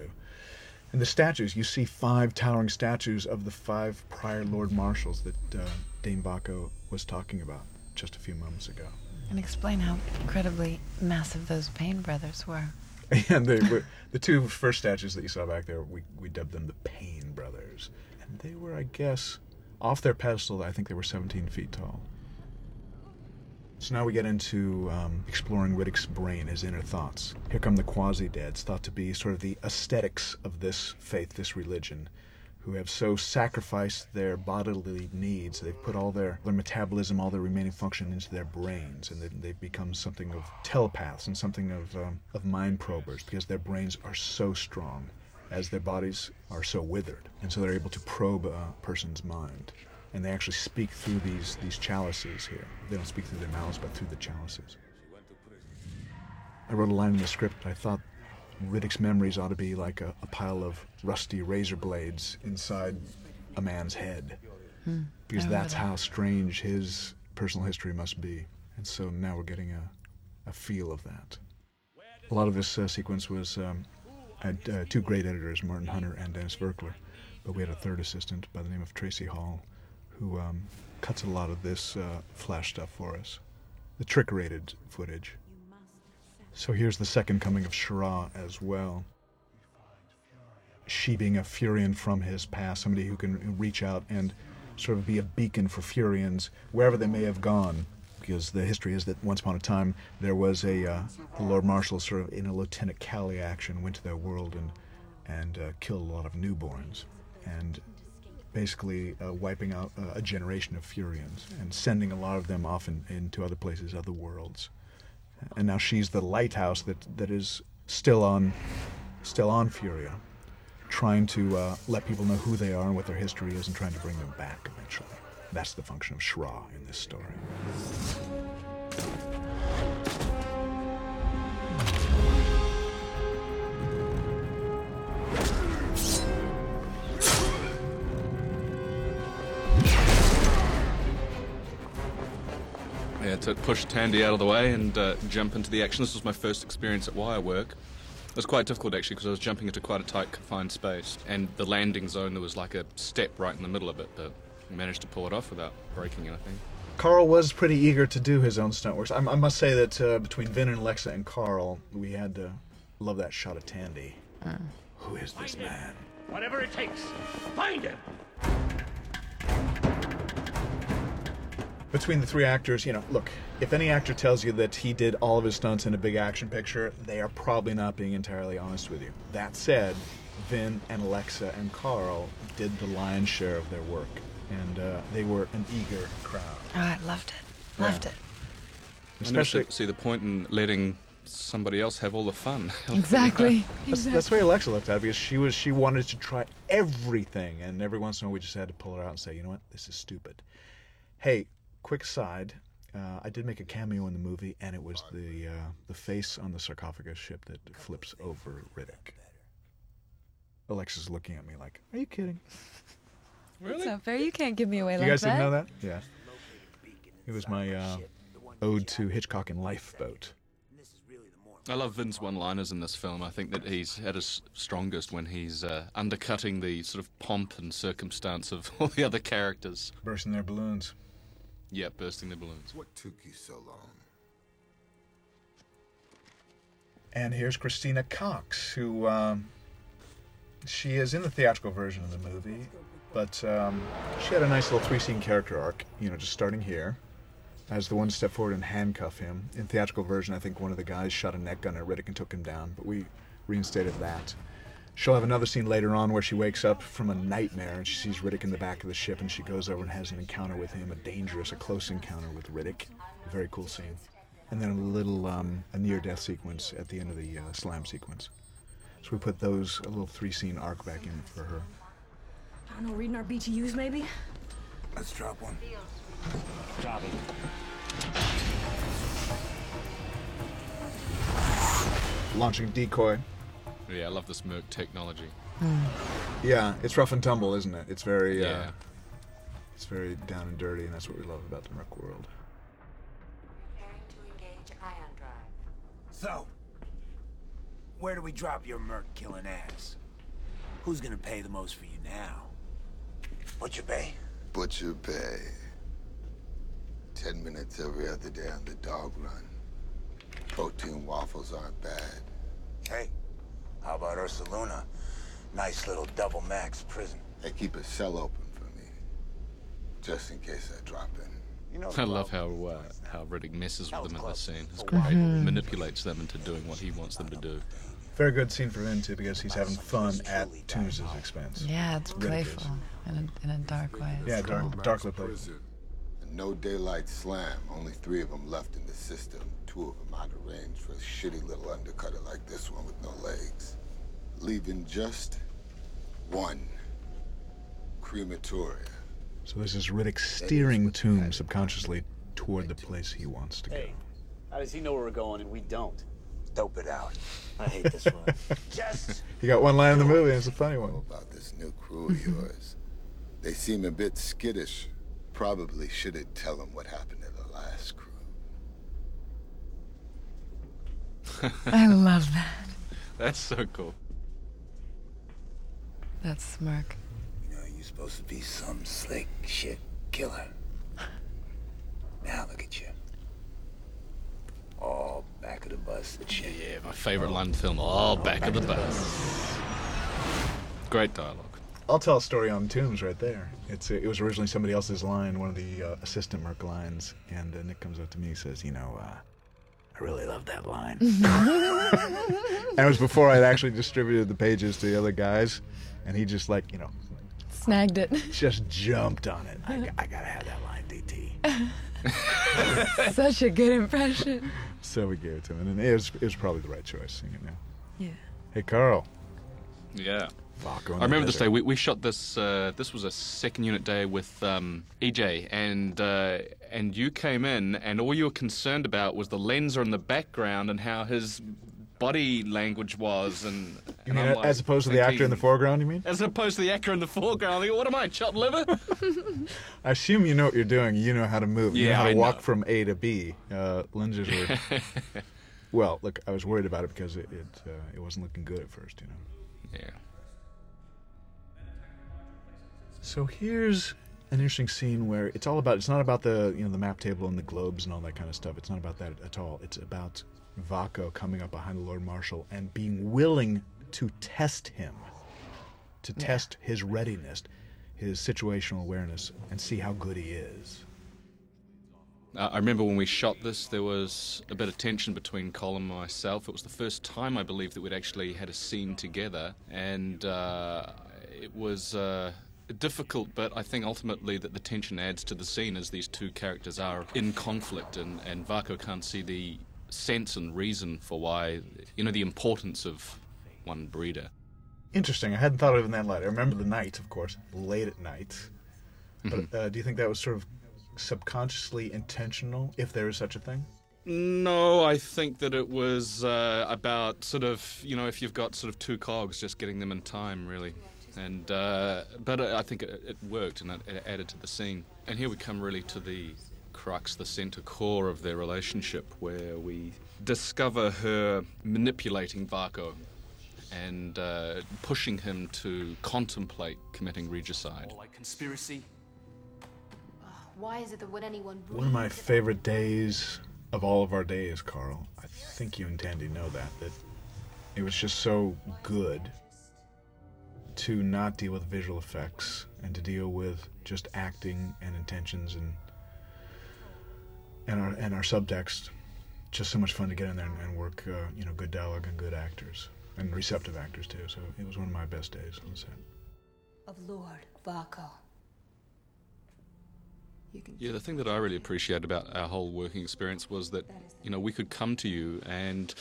And the statues, you see five towering statues of the five prior Lord Marshals that uh, Dame Vaako was talking about just a few moments ago. And explain how incredibly massive those Payne brothers were. And they were the two first statues that you saw back there. We we dubbed them the Payne brothers, and they were, I guess, off their pedestal. I think they were 17 feet tall. So now we get into um, exploring Riddick's brain, his inner thoughts. Here come the quasi-deads, thought to be sort of the ascetics of this faith, this religion, who have so sacrificed their bodily needs. They've put all their, their metabolism, all their remaining function into their brains, and they, they've become something of telepaths and something of, um, of mind probers because their brains are so strong as their bodies are so withered. And so they're able to probe a person's mind. And they actually speak through these, these chalices here. They don't speak through their mouths, but through the chalices. I wrote a line in the script. I thought Riddick's memories ought to be like a, a pile of rusty razor blades inside a man's head. Hmm. Because that's that. how strange his personal history must be. And so now we're getting a, a feel of that. A lot of this uh, sequence was um, I had uh, two great editors, Martin Hunter and Dennis Verkler, but we had a third assistant by the name of Tracy Hall, who um, cuts a lot of this uh, flash stuff for us, the trick-rated footage. So here's the second coming of Shirah as well. She being a Furyan from his past, somebody who can reach out and sort of be a beacon for Furyans wherever they may have gone. Because the history is that once upon a time there was a uh, the Lord Marshal sort of in a Lieutenant Calley action went to their world and and uh, killed a lot of newborns and basically uh, wiping out uh, a generation of Furyans and sending a lot of them off in, into other places, other worlds. And now she's the lighthouse that, that is still on still on Furya, trying to uh, let people know who they are and what their history is, and trying to bring them back eventually. That's the function of Shirah in this story. Yeah, to push Thandie out of the way and uh, jump into the action. This was my first experience at wire work. It was quite difficult actually because I was jumping into quite a tight, confined space, and the landing zone there was like a step right in the middle of it, but I managed to pull it off without breaking anything. Karl was pretty eager to do his own stunt works. I, I must say that uh, between Vin and Alexa and Karl, we had to love that shot of Thandie. Who is this man? Whatever it takes. Find him! Between the three actors, you know, look, if any actor tells you that he did all of his stunts in a big action picture, they are probably not being entirely honest with you. That said, Vin and Alexa and Karl did the lion's share of their work, and uh, they were an eager crowd. Oh, I loved it. Loved it. Especially Especially- see the point in letting somebody else have all the fun. Exactly. That's, that's the way Alexa looked at it because she was she wanted to try everything, and every once in a while we just had to pull her out and say, you know what, this is stupid. Hey, quick side, uh, I did make a cameo in the movie, and it was the uh, the face on the sarcophagus ship that flips over Riddick. Alexa's looking at me like, "Are you kidding? That's not fair. You can't give me away you like that. You guys didn't know that? Yeah. It was my uh, ode to Hitchcock and Lifeboat. I love Vin's one-liners in this film. I think that he's at his strongest when he's uh, undercutting the sort of pomp and circumstance of all the other characters. Bursting their balloons. Yeah, bursting the balloons. What took you so long? And here's Christina Cox, who um, she is in the theatrical version of the movie, but um, she had a nice little three-scene character arc. You know, just starting here as the one to step forward and handcuff him. In theatrical version, I think one of the guys shot a neck gun at Riddick and took him down. But we reinstated that. She'll have another scene later on where she wakes up from a nightmare and she sees Riddick in the back of the ship and she goes over and has an encounter with him, a dangerous, a close encounter with Riddick. A very cool scene. And then a little, um, a near-death sequence at the end of the uh, slam sequence. So we put those, a little three-scene arc back in for her. I don't know, reading our BTUs maybe? Let's drop one. Drop it. Launching decoy. Yeah, I love this Merc technology. Yeah, it's rough and tumble, isn't it? It's very, uh, Yeah. it's very down and dirty, and that's what we love about the Merc world. Preparing to engage ion drive. So, where do we drop your merc killing ass? Who's gonna pay the most for you now? Butcher Bay? Butcher Bay. Ten minutes every other day on the dog run. Protein waffles aren't bad. Hey, how about Ursaluna? Nice little double max prison. They keep a cell open for me, just in case I drop in. You know, I love how uh, how Riddick messes with them in this scene. It's For great. what? Manipulates them into doing what he wants them to do. Very good scene for him too, because he's having fun at Toombs' expense. Yeah, it's Riddick is. playful in a, in a dark way. It's Yeah, cool. dark, darkly playful. A no daylight slam. Only three of them left in the system. Two of them out of range for a shitty little undercutter like this one with no legs. Leaving just one. Crematoria. So this is Riddick steering Toombs subconsciously toward the place he wants to go. Hey, how does he know where we're going and we don't? Dope it out. I hate this one. Just You got one line in the movie, and it's a funny one. About this new crew of yours. They seem a bit skittish. Probably shouldn't tell him what happened to the last crew. I love that. That's so cool. That smirk. You know, you're supposed to be some slick shit killer. Now look at you. All back of the bus and shit. Yeah, my favorite line in film. All back of the bus. Great dialogue. I'll tell a story on Toombs right there. It's it was originally somebody else's line, one of the uh, assistant Merc lines, and uh, Nick comes up to me and says, "You know, uh, I really love that line." and it was before I'd actually distributed the pages to the other guys, and he just like you know Snagged it. just jumped on it. I, I gotta have that line, DT. Such a good impression. So we gave it to him, and it was it was probably the right choice. Seeing it now. Yeah. Hey, Karl. Yeah. Fuck, I remember this day. We, we shot this. Uh, this was a second unit day with um, EJ, and uh, and you came in, and all you were concerned about was the lensor in the background and how his body language was, and, You and mean like as opposed to the actor in the foreground? You mean? As opposed to the actor in the foreground. I think, what am I, chopped liver? I assume you know what you're doing. You know how to move. you know Yeah, how to I walk know. from A to B. Uh, lenses were. well, look, I was worried about it because it it, uh, it wasn't looking good at first, you know. Yeah. So here's an interesting scene where it's all about. It's not about the you know the map table and the globes and all that kind of stuff. It's not about that at all. It's about Vaako coming up behind the Lord Marshal and being willing to test him, to Yeah. test his readiness, his situational awareness, and see how good he is. Uh, I remember when we shot this, there was a bit of tension between Colm and myself. It was the first time, I believe, that we'd actually had a scene together, and uh, it was uh, difficult. But I think ultimately that the tension adds to the scene as these two characters are in conflict, and and Vaako can't see the sense and reason for why, you know, the importance of one breeder. Interesting. I hadn't thought of it in that light. I remember the night, of course, late at night. But Mm-hmm. uh, do you think that was sort of subconsciously intentional, if there is such a thing? No, I think that it was uh, about sort of you know if you've got sort of two cogs, just getting them in time, really. And uh, but I think it, it worked and it, it added to the scene. And here we come really to the crux, the center core of their relationship, where we discover her manipulating Vaako and uh, pushing him to contemplate committing regicide. Like conspiracy? Why is it that when anyone One of my favorite days of all of our days, Karl. I think you and Thandie know that. That it was just so good to not deal with visual effects and to deal with just acting and intentions and and our and our subtext. Just so much fun to get in there and, and work, uh, you know, good dialogue and good actors. and receptive actors too. So it was one of my best days on the set. Of Lord Vaako. Yeah, the thing that I really appreciated about our whole working experience was that, you know, we could come to you and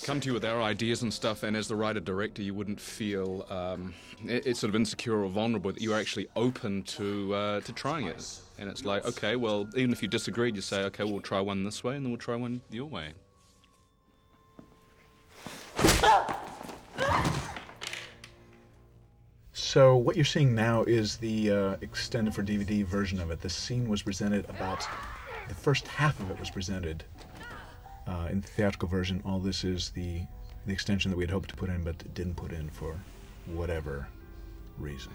come to you with our ideas and stuff, and as the writer director, you wouldn't feel um, it, it's sort of insecure or vulnerable. That you're actually open to uh, to trying it, and it's like, okay, well, even if you disagreed, you say, okay, we'll try one this way, and then we'll try one your way. So what you're seeing now is the uh, extended for DVD version of it. The scene was presented about the first half of it was presented uh, in the theatrical version. All this is the the extension that we had hoped to put in, but didn't put in for whatever reason.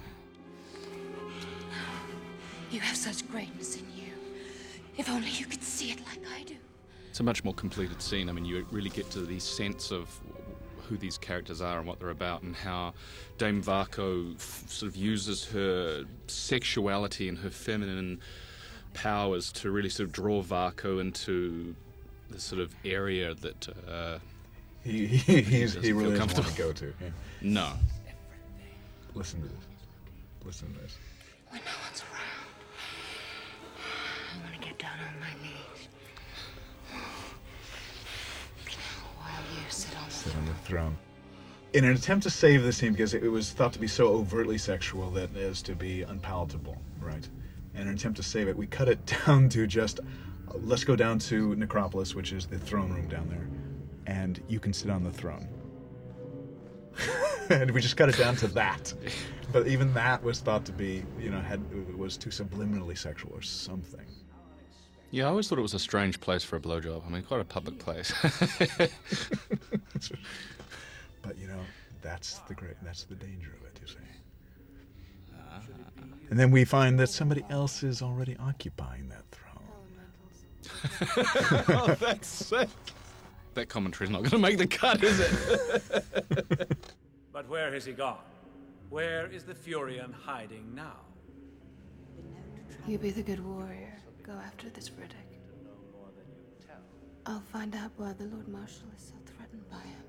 You have such greatness in you. If only you could see it like I do. It's a much more completed scene. I mean, you really get to the sense of who these characters are and what they're about, and how Dame Vaako f- sort of uses her sexuality and her feminine powers to really sort of draw Vaako into the sort of area that uh, he, he, he's, he really doesn't want comfortable. to go to. yeah. No. Listen to this. Listen to this. When no one's around, I want to get down on my knees. While you sit on the sit on the throne. In an attempt to save the scene, because it was thought to be so overtly sexual that as to be unpalatable, right? In an attempt to save it, we cut it down to just let's go down to Necropolis, which is the throne room down there, and you can sit on the throne. and we just cut it down to that. But even that was thought to be, you know, had was too subliminally sexual or something. Yeah, I always thought it was a strange place for a blowjob. I mean, quite a public place. But you know, that's the great that's the danger of it, you see. Ah. And then we find that somebody else is already occupying that throne. oh, that's sick. That commentary's not going to make the cut, is it? But where has he gone? Where is the Furyan hiding now? You be the good warrior. Go after this Riddick. I'll find out why the Lord Marshal is so threatened by him.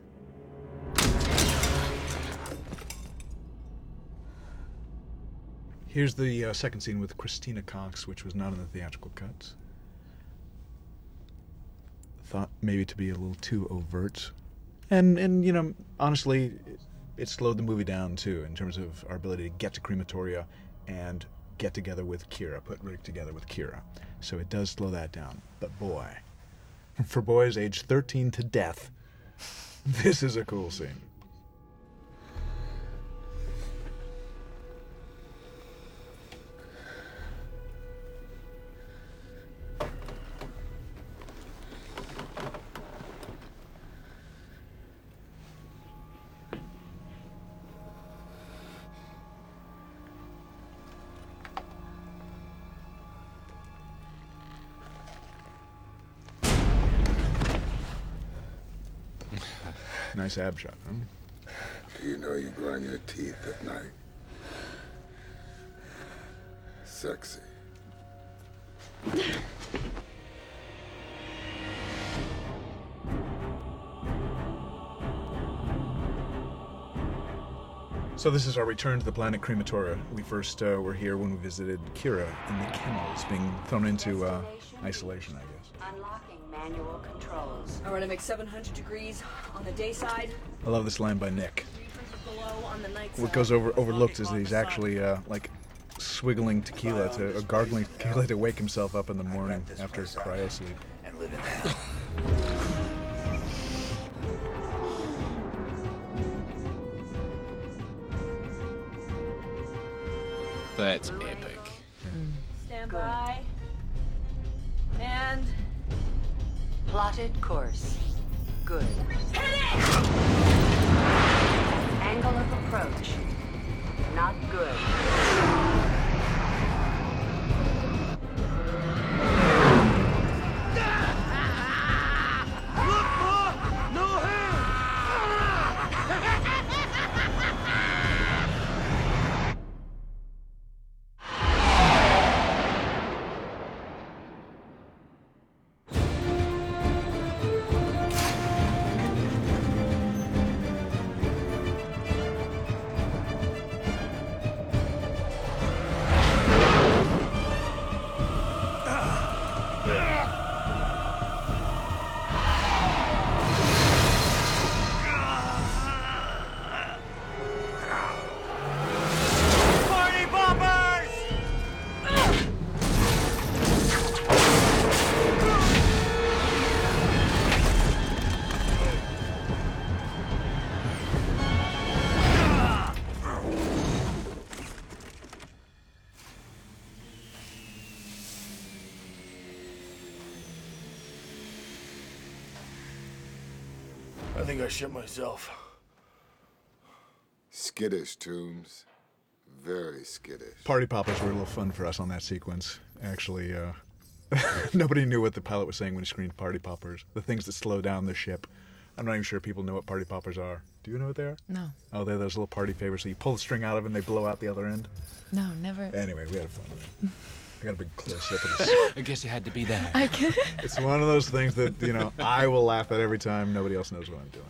Here's the uh, second scene with Christina Cox, which was not in the theatrical cuts. Thought maybe to be a little too overt, and and you know honestly, it, slowed the movie down too in terms of our ability to get to crematoria and get together with Kyra, put Rick together with Kyra. So it does slow that down. But boy, for boys aged 13 to death, this is a cool scene. Nice ab shot, huh? Do you know you grind your teeth at night? Sexy. So this is our return to the planet Crematoria. We first uh, were here when we visited Kyra in the kennels, being thrown into uh, isolation, I guess. Unlocking manual controls. All right, I make 700 degrees on the day side, I love this line by Nick. below on the night What goes over overlooked is that he's actually uh, like swiggling tequila to uh, gargling tequila to wake himself up in the morning after cryo sleep. And live in hell. That's epic. Stand by. And Plotted course. Good. Angle of approach. Not good. Think I shit myself. Skittish, Toombs. Very skittish. Party poppers were a little fun for us on that sequence. Actually, uh, nobody knew what the pilot was saying when he screamed party poppers. The things that slow down the ship. I'm not even sure people know what party poppers are. Do you know what they are? No. Oh, they're those little party favors. So you pull the string out of them and they blow out the other end. No, never. Anyway, we had fun with it. I got a big close up of this. I guess you had to be there. I can. It's one of those things that, you know, I will laugh at every time. Nobody else knows what I'm doing.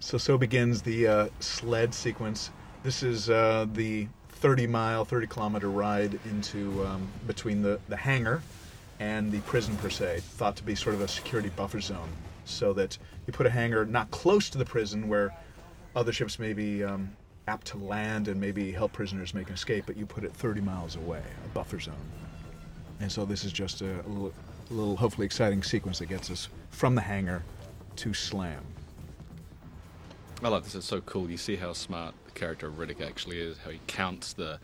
So, so begins the uh, sled sequence. This is uh, the 30 mile, 30 kilometer ride into um, between the, the hangar and the prison per se, thought to be sort of a security buffer zone, so that you put a hangar not close to the prison where other ships may be um, apt to land and maybe help prisoners make an escape, but you put it 30 miles away, a buffer zone. And so this is just a, a little, a little hopefully exciting sequence that gets us from the hangar to Slam. I love this. It's so cool. You see how smart the character of Riddick actually is. How he counts the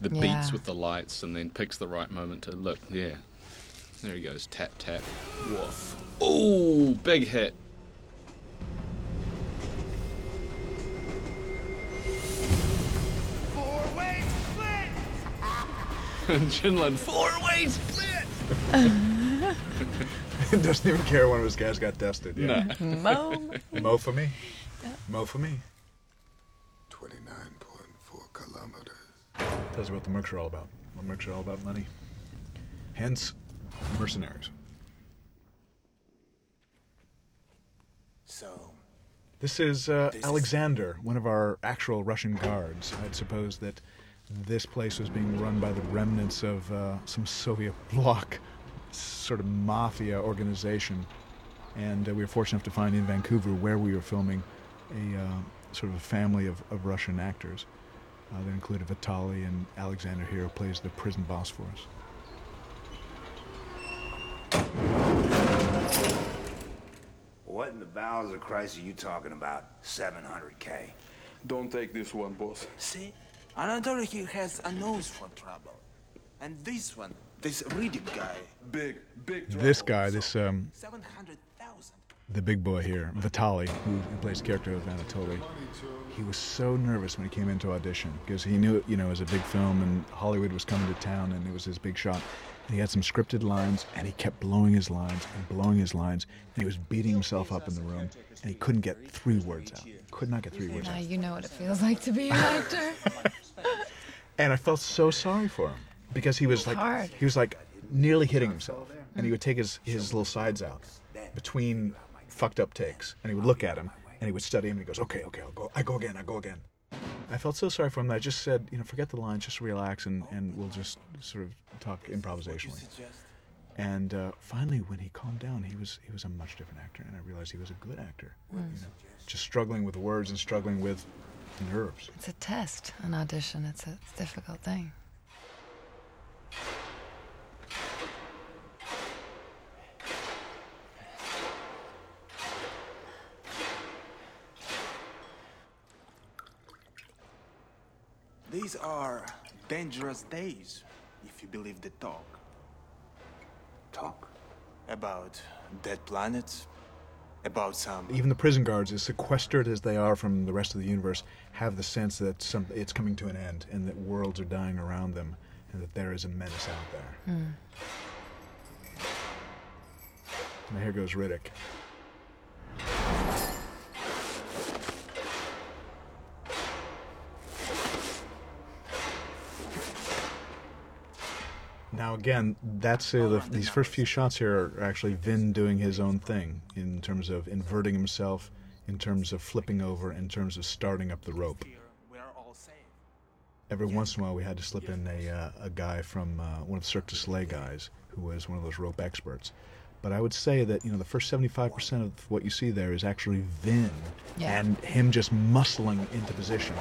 the Yeah. beats with the lights and then picks the right moment to look. Yeah, there he goes. Tap tap. Woof. Oh, big hit. And Chinlund, four way split. Doesn't even care when his guys got dusted. Yeah. No. Mo. Mo for me. Mo for me. 29.4 kilometers. Tells you what the mercs are all about. The mercs are all about money. Hence, mercenaries. So, This is uh, This is- Alexander, one of our actual Russian guards. I'd suppose that this place was being run by the remnants of uh, some Soviet bloc, sort of mafia organization. And uh, we were fortunate enough to find in Vancouver, where we were filming, a uh, sort of a family of, of Russian actors. Uh, that included Vitaly and Alexander here, who plays the prison boss for us. what in the bowels of Christ are you talking about? 700k. Don't take this one, boss. See? Another he has a nose for trouble. And this one, this Riddick guy. Big, big This guy, this um, 700,000. the big boy here, Vitaly, who plays the character of Anatoly, he was so nervous when he came into audition because he knew, you know, it was a big film and Hollywood was coming to town and it was his big shot. And he had some scripted lines and he kept blowing his lines and blowing his lines and he was beating himself up in the room and he couldn't get three words out. Could not get three words Now out. you know what it feels like to be an actor. And I felt so sorry for him because he was like Hard. he was like nearly hitting himself, and he would take his his little sides out between fucked up takes, and he would look at him and he would study him. and He goes, "Okay, okay, I'll go. I go again. I go again." I felt so sorry for him that I just said, you know, forget the lines, just relax, and and we'll just sort of talk improvisationally. And uh, finally, when he calmed down, he was he was a much different actor, and I realized he was a good actor. You know, just struggling with words and struggling with nerves. It's a test, an audition. It's a, it's a difficult thing. These are dangerous days, if you believe the talk. Talk? About dead planets, about some even the prison guards, as sequestered as they are from the rest of the universe, have the sense that some, it's coming to an end and that worlds are dying around them and that there is a menace out there. Hmm. And here goes Riddick. Now again, that's uh, the, these first few shots here are actually Vin doing his own thing in terms of inverting himself, in terms of flipping over, in terms of starting up the rope. Every once in a while, we had to slip in a, uh, a guy from uh, one of the Cirque du Soleil guys who was one of those rope experts. But I would say that you know the first 75% of what you see there is actually Vin Yeah. and him just muscling into position.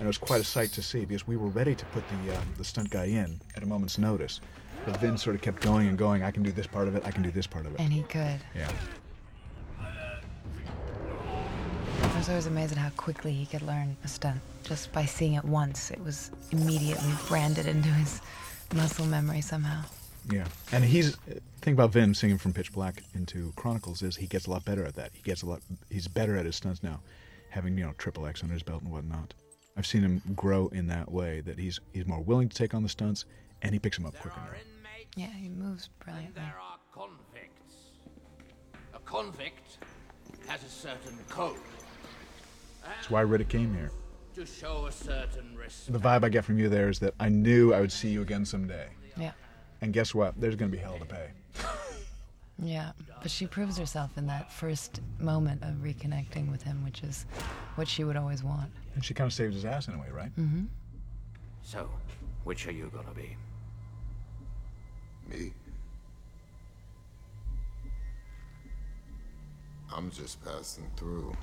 And it was quite a sight to see because we were ready to put the um, the stunt guy in at a moment's notice, but Vin sort of kept going and going. I can do this part of it. I can do this part of it. And he could. Yeah. I was always amazed at how quickly he could learn a stunt. Just by seeing it once, it was immediately branded into his muscle memory somehow. Yeah, and he's thing about Vin singing from Pitch Black into Chronicles is he gets a lot better at that. He gets a lot. He's better at his stunts now, having you know triple X under his belt and whatnot. I've seen him grow in that way. That he's he's more willing to take on the stunts, and he picks them up quicker now. Yeah, he moves brilliantly. There are convicts. A convict has a certain code That's why Riddick came here. to show a certain respect. The vibe I get from you there is that I knew I would see you again someday. Yeah. And guess what? There's going to be hell to pay. Yeah, but she proves herself in that first moment of reconnecting with him, which is what she would always want. And she kind of saves his ass in a way, right? Mm-hmm. So, which are you gonna be? Me? I'm just passing through.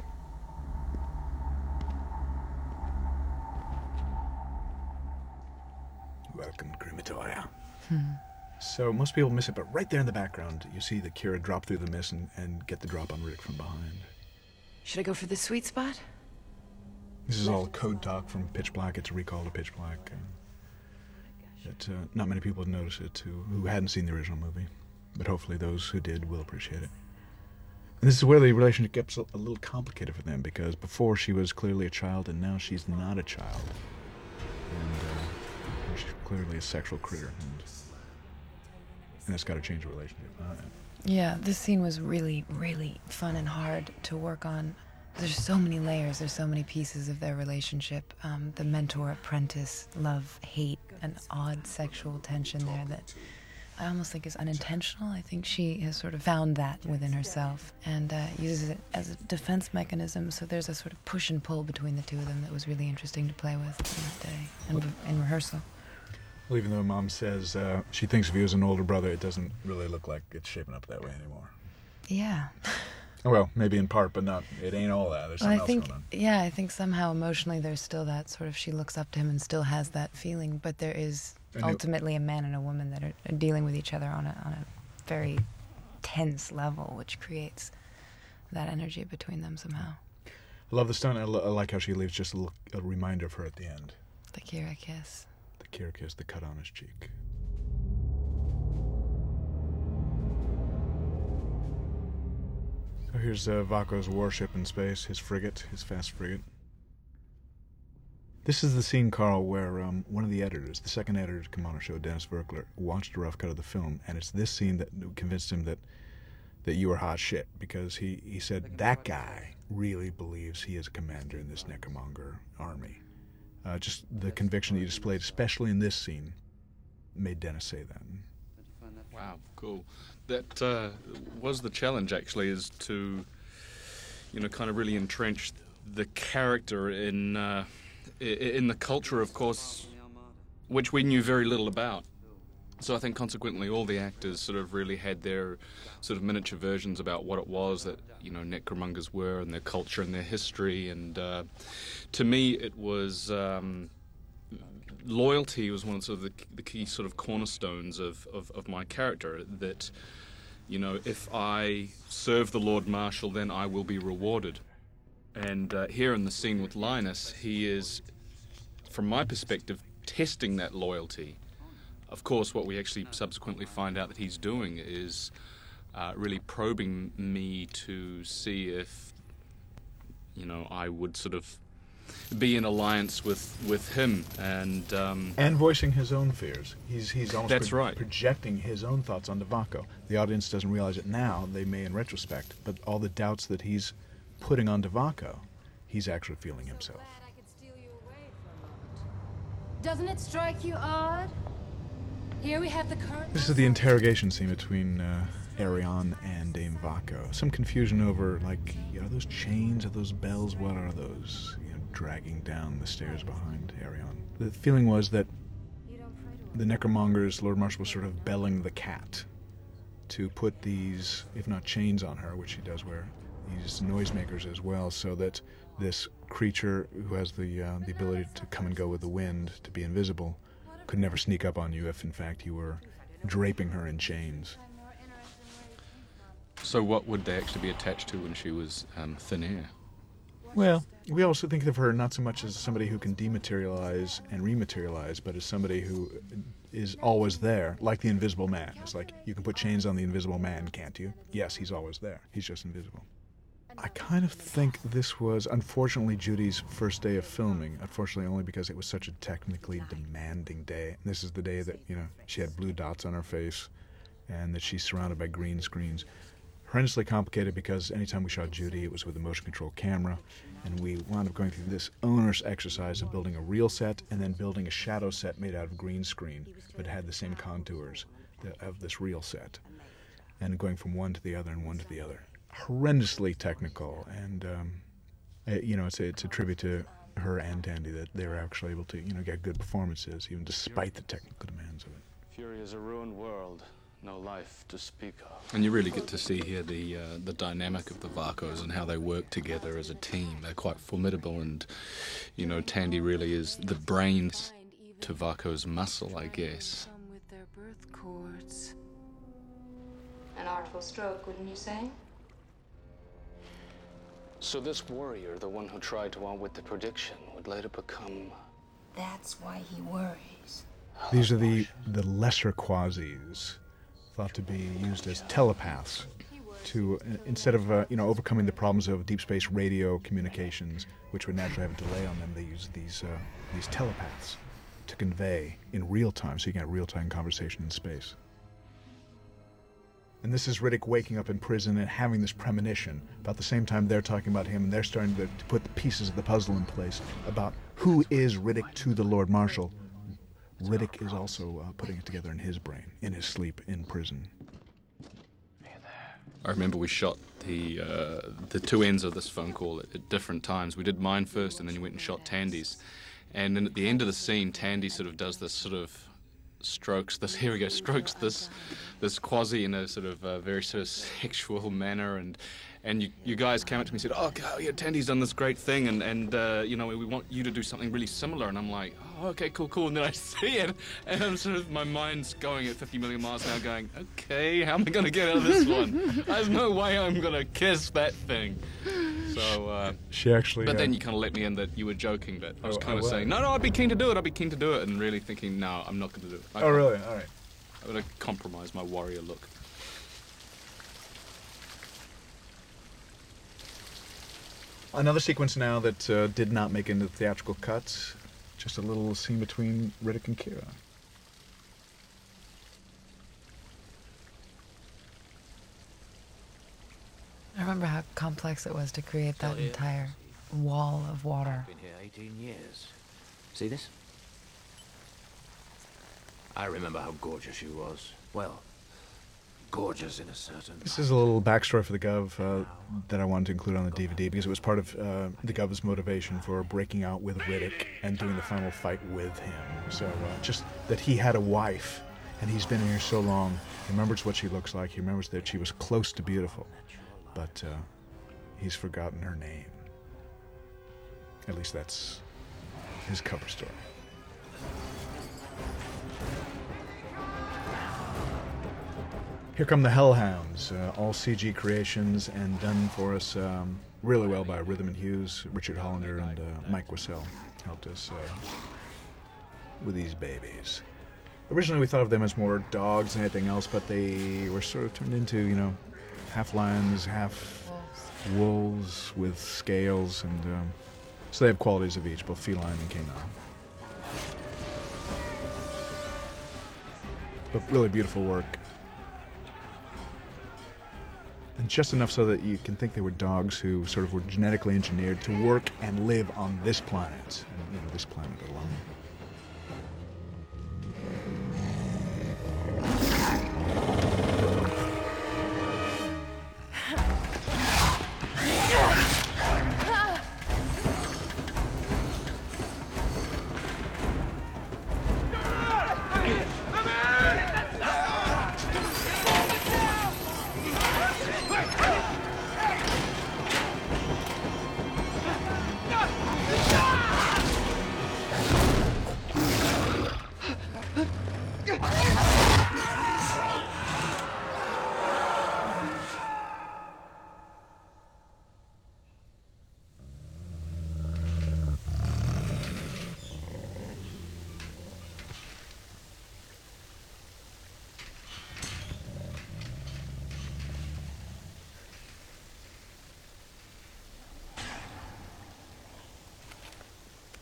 Welcome, crematoria. So most people miss it, but right there in the background, you see the Kyra drop through the mist and, and get the drop on Riddick from behind. Should I go for the sweet spot? This is all code talk from Pitch Black. It's a recall to Pitch Black. Uh, that uh, not many people have noticed it who, who hadn't seen the original movie, but hopefully those who did will appreciate it. And this is where the relationship gets a, a little complicated for them because before she was clearly a child and now she's not a child, and uh, she's clearly a sexual critter, and, and it's got to change the relationship. Yeah, this scene was really, really fun and hard to work on. There's so many layers, there's so many pieces of their relationship. Um, the mentor apprentice, love, hate, and odd sexual tension there that I almost think is unintentional. I think she has sort of found that within herself and uh, uses it as a defense mechanism. So there's a sort of push and pull between the two of them that was really interesting to play with in that day and in rehearsal. Well, even though Mom says uh, she thinks of you as an older brother, it doesn't really look like it's shaping up that way anymore. Yeah. Well, maybe in part, but not. It ain't all that. There's Well, something I think, else going on. yeah, I think somehow emotionally there's still that sort of she looks up to him and still has that feeling, but there is And it- ultimately a man and a woman that are, are dealing with each other on a on a very tense level, which creates that energy between them somehow. I love the stone. I, lo- I like how she leaves just a reminder of her at the end. The Kyra kiss. The Kyra kiss, the cut on his cheek. So here's uh, Vaako's warship in space, his frigate, his fast frigate. This is the scene, Karl, where um, one of the editors, the second editor to come on our show, Dennis Verkler, watched a rough cut of the film, and it's this scene that convinced him that that you were hot shit because he, he said that guy really believes he is a commander in this Necromonger army. Uh, just the conviction that you displayed, especially in this scene, made Dennis say that. Wow, cool. That uh, was the challenge, actually, is to, you know, kind of really entrench the character in uh, in the culture, of course, which we knew very little about. So I think consequently, all the actors sort of really had their sort of miniature versions about what it was that you know necromongers were and their culture and their history. And uh, to me, it was. Um, loyalty was one of sort of the, the key sort of cornerstones of, of, of my character that you know if i serve the lord marshal then i will be rewarded and uh, here in the scene with linus he is from my perspective testing that loyalty of course what we actually subsequently find out that he's doing is uh, really probing me to see if you know i would sort of be in alliance with with him and um, And voicing his own fears. He's he's almost That's pro- right. projecting his own thoughts onto Vaako. The audience doesn't realize it now, they may in retrospect, but all the doubts that he's putting onto Vaako, he's actually feeling himself. Doesn't it strike you odd? Here we have the current. This is the interrogation scene between uh, Aereon and Dame Vaako. Some confusion over, like, know, those chains, are those bells? What are those? You know, dragging down the stairs behind Aereon. The feeling was that the Necromongers, Lord Marshal was sort of belling the cat to put these, if not chains on her, which she does wear, these noisemakers as well, so that this creature who has the uh, the ability to come and go with the wind, to be invisible, could never sneak up on you if, in fact, you were draping her in chains. so what would they actually be attached to when she was um, thin air Well, we also think of her not so much as somebody who can dematerialize and rematerialize, but as somebody who is always there, like the Invisible Man. It's like you can put chains on the Invisible Man, can't you? Yes, he's always there. He's just invisible. I kind of think this was, unfortunately, Judi's first day of filming. Unfortunately, only because it was such a technically demanding day. And this is the day that, you know, she had blue dots on her face and that she's surrounded by green screens. Horrendously complicated because anytime we shot Judi, it was with a motion control camera. And we wound up going through this onerous exercise of building a real set and then building a shadow set made out of green screen, but had the same contours of this real set. And going from one to the other and one to the other horrendously technical, and um, it, you know, it's a, it's a tribute to her and Thandie that they were actually able to you know get good performances even despite the technical demands of it. Furya is a ruined world, no life to speak of. And you really get to see here the uh, the dynamic of the Vaakos and how they work together as a team. They're quite formidable, and you know, Thandie really is the brains to Vaako's muscle, I guess. With their birth cords. An artful stroke, wouldn't you say? So this warrior, the one who tried to outwit the prediction, would later become. That's why he worries. These are the the lesser quasis, thought to be used as telepaths, to uh, instead of uh, you know overcoming the problems of deep space radio communications, which would naturally have a delay on them, they use these uh, these telepaths to convey in real time, so you can have real time conversation in space. And this is Riddick waking up in prison and having this premonition. About the same time they're talking about him and they're starting to, to put the pieces of the puzzle in place about who is Riddick to the Lord Marshal. Riddick is also uh, putting it together in his brain, in his sleep, in prison. I remember we shot the uh, the two ends of this phone call at, at different times. We did mine first, and then you went and shot Thandie's. And then at the end of the scene, Thandie sort of does this sort of strokes this here we go strokes this this quasi in a sort of uh, very sort of sexual manner and and you, you guys came up to me and said oh God, yeah Thandie's done this great thing and and uh, you know we want you to do something really similar. And I'm like oh okay cool cool. And then I see it and I'm sort of my mind's going at 50 million miles now going okay how am I gonna get out of this one? There's no way I'm gonna kiss that thing. So uh, she actually but uh, then you kind of let me in that you were joking but I was Oh, kind of I saying no no I'd be keen to do it I'd be keen to do it and really thinking no I'm not gonna do it. I Oh, really? All right. I'm gonna compromise my warrior look. Another sequence now that uh, did not make into the theatrical cuts. Just a little scene between Riddick and Kyra. I remember how complex it was to create that Still entire wall of water. I've Been here 18 years. See this? I remember how gorgeous she was. Well, gorgeous in a certain. This is a little backstory for the Gov uh, that I wanted to include on the DVD because it was part of uh, the Gov's motivation for breaking out with Riddick and doing the final fight with him. So uh, just that he had a wife and he's been in here so long. He remembers what she looks like. He remembers that she was close to beautiful, but uh, he's forgotten her name. At least that's his cover story. Here come the Hellhounds, uh, all CG creations and done for us um, really well by Rhythm and Hues, Richard Hollander, and uh, Mike Wissell helped us uh, with these babies. Originally, we thought of them as more dogs than anything else, but they were sort of turned into, you know, half lions, half wolves with scales, and um, so they have qualities of each, both feline and canine. But really beautiful work. And just enough so that you can think they were dogs who sort of were genetically engineered to work and live on this planet, and you know, this planet alone.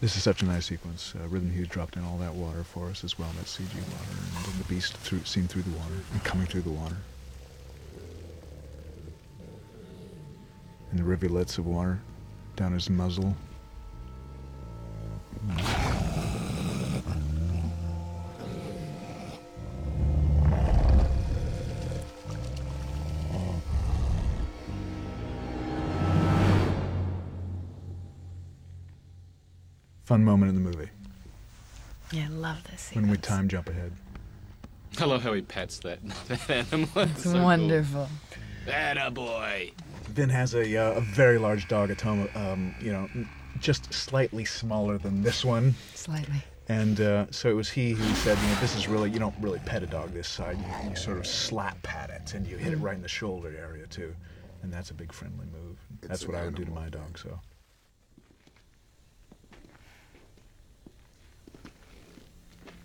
This is such a nice sequence. Uh, Rhythm Hues dropped in all that water for us as well, that CG water, and the beast through, seen through the water and coming through the water. And the rivulets of water down his muzzle. Fun moment in the movie Yeah, I love this. when we time jump ahead. I love how he pats that, that animal. It's so cool. wonderful. Atta boy. Vin has a, uh, a very large dog at home, um, you know, just slightly smaller than this one. Slightly. And uh, so it was he who said, you know, this is really, you don't really pet a dog this side. You, you sort of slap pat it and you hit it right in the shoulder area, too. And that's a big friendly move. that's an what I would do to my dog, so.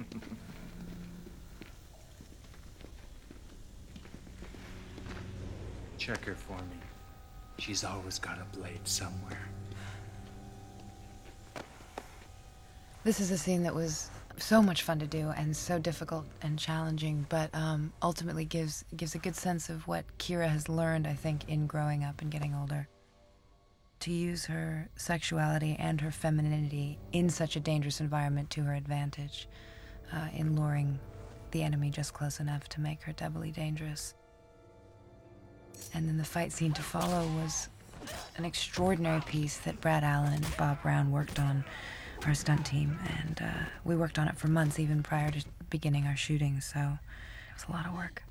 Check her for me. She's always got a blade somewhere. This is a scene that was so much fun to do and so difficult and challenging, but um, ultimately gives gives a good sense of what Kyra has learned, I think, in growing up and getting older. To use her sexuality and her femininity in such a dangerous environment to her advantage, uh, in luring the enemy just close enough to make her doubly dangerous. And then the fight scene to follow was an extraordinary piece that Brad Allen and Bob Brown worked on, our stunt team, and uh, we worked on it for months even prior to beginning our shooting, so it was a lot of work.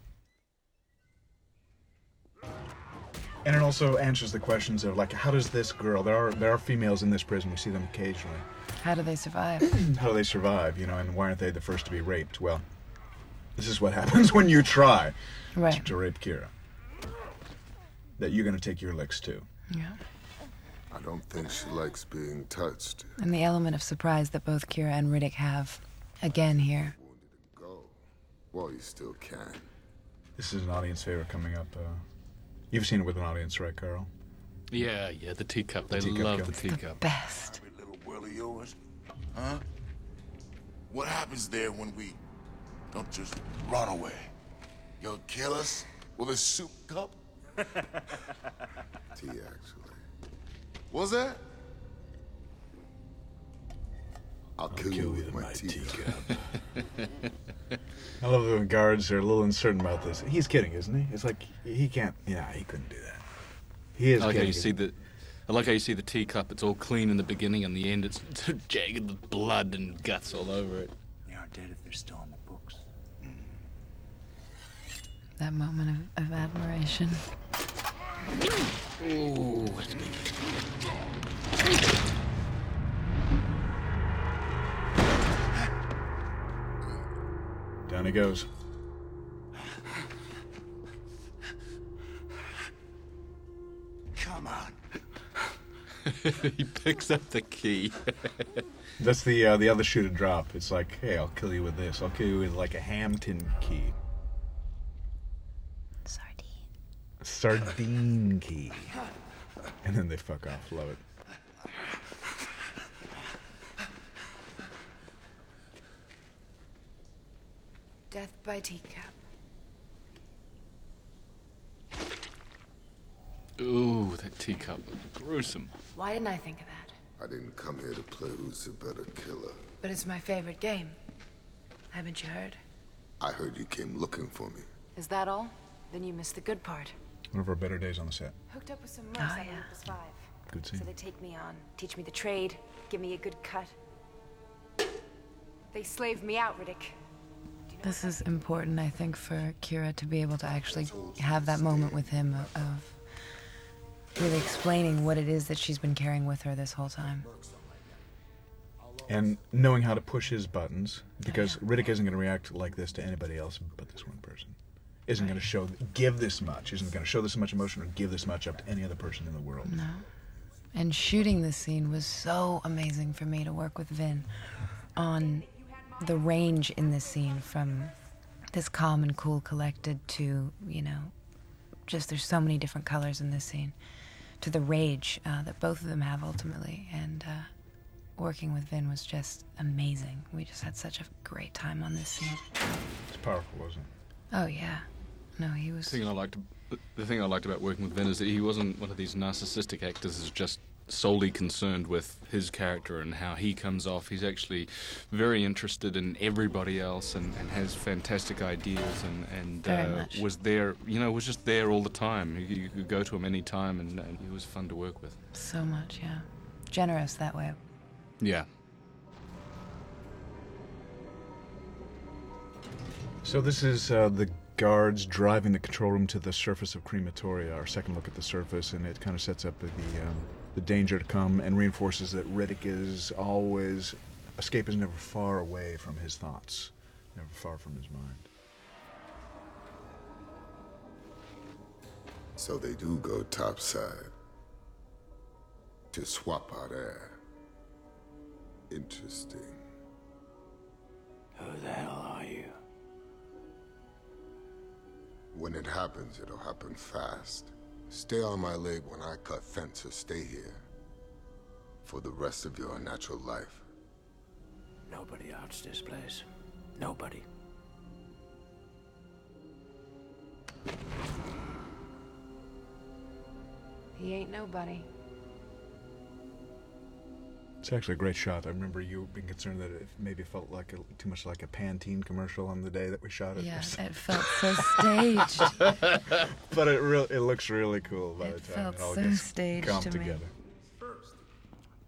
And it also answers the questions of, like, how does this girl, there are, there are females in this prison, we see them occasionally. How do they survive? How do they survive, you know, and why aren't they the first to be raped? Well, this is what happens when you try Right. to rape Kyra. That you're going to take your licks, too. Yeah. I don't think she likes being touched. And the element of surprise that both Kyra and Riddick have, again here. Well, you still can. This is an audience favorite coming up. Uh, you've seen it with an audience, right, Karl? Yeah, yeah, the teacup. The They teacup love kill. the teacup. Best. Little of yours, huh? What happens there when we don't just run away? You'll kill us with a soup cup? Tea, actually. What's that? I'll kill you with my teacup. I love the guards are a little uncertain about this. He's kidding, isn't he? It's like he can't. Yeah, he couldn't do that. He is I like kidding. you see the. I like how you see the teacup. It's all clean in the beginning, and the end it's jagged with blood and guts all over it. They aren't dead if they're still in the books. That moment of, of admiration. Ooh. Down he goes. Come on. he picks up the key. That's the uh, the other shoe to drop. It's like, hey, I'll kill you with this. I'll kill you with like a ham tin key. Sardine. Sardine key. And then they fuck off. Love it. Death by teacup. Ooh, that teacup. Gruesome. Why didn't I think of that? I didn't come here to play who's the better killer. But it's my favorite game. Haven't you heard? I heard you came looking for me. Is that all? Then you missed the good part. One of our better days on the set. Hooked up with some Oh, mercs on yeah. Olympus 5. Good scene. So they take me on, teach me the trade, give me a good cut. They slaved me out, Riddick. This is important, I think, for Kyra to be able to actually have that moment with him of, of really explaining what it is that she's been carrying with her this whole time. And knowing how to push his buttons, oh, because Riddick isn't going to react like this to anybody else but this one person. Isn't going to show, give this much, isn't going to show this much emotion or give this much up to any other person in the world. No. And shooting this scene was so amazing for me to work with Vin on the range in this scene from this calm and cool collected to, you know, just there's so many different colors in this scene to the rage uh, that both of them have ultimately. And uh, working with Vin was just amazing. We just had such a great time on this scene. It's powerful, wasn't it? Oh yeah, no, he was. The thing I liked, the thing I liked about working with Vin is that he wasn't one of these narcissistic actors who's just solely concerned with his character and how he comes off. He's actually very interested in everybody else and, and has fantastic ideas and, and Very uh, much. was there, you know, was just there all the time. You, you could go to him any time and, and he was fun to work with. So much, yeah. Generous that way. Yeah. So this is uh, the guards driving the control room to the surface of crematoria. Our second look at the surface, and it kind of sets up the um, the danger to come and reinforces that Riddick is always escape is never far away from his thoughts, never far from his mind. So they do go topside. To swap out air. Interesting. Who the hell are you? When it happens, it'll happen fast. Stay on my leg when I cut fence or stay here. For the rest of your natural life. Nobody outs this place. Nobody. He ain't nobody. It's actually a great shot. I remember you being concerned that it maybe felt like a, too much like a Pantene commercial on the day that we shot it. Yeah, it felt so staged. but it real it looks really cool by It the time felt it all so gets staged come to me. together.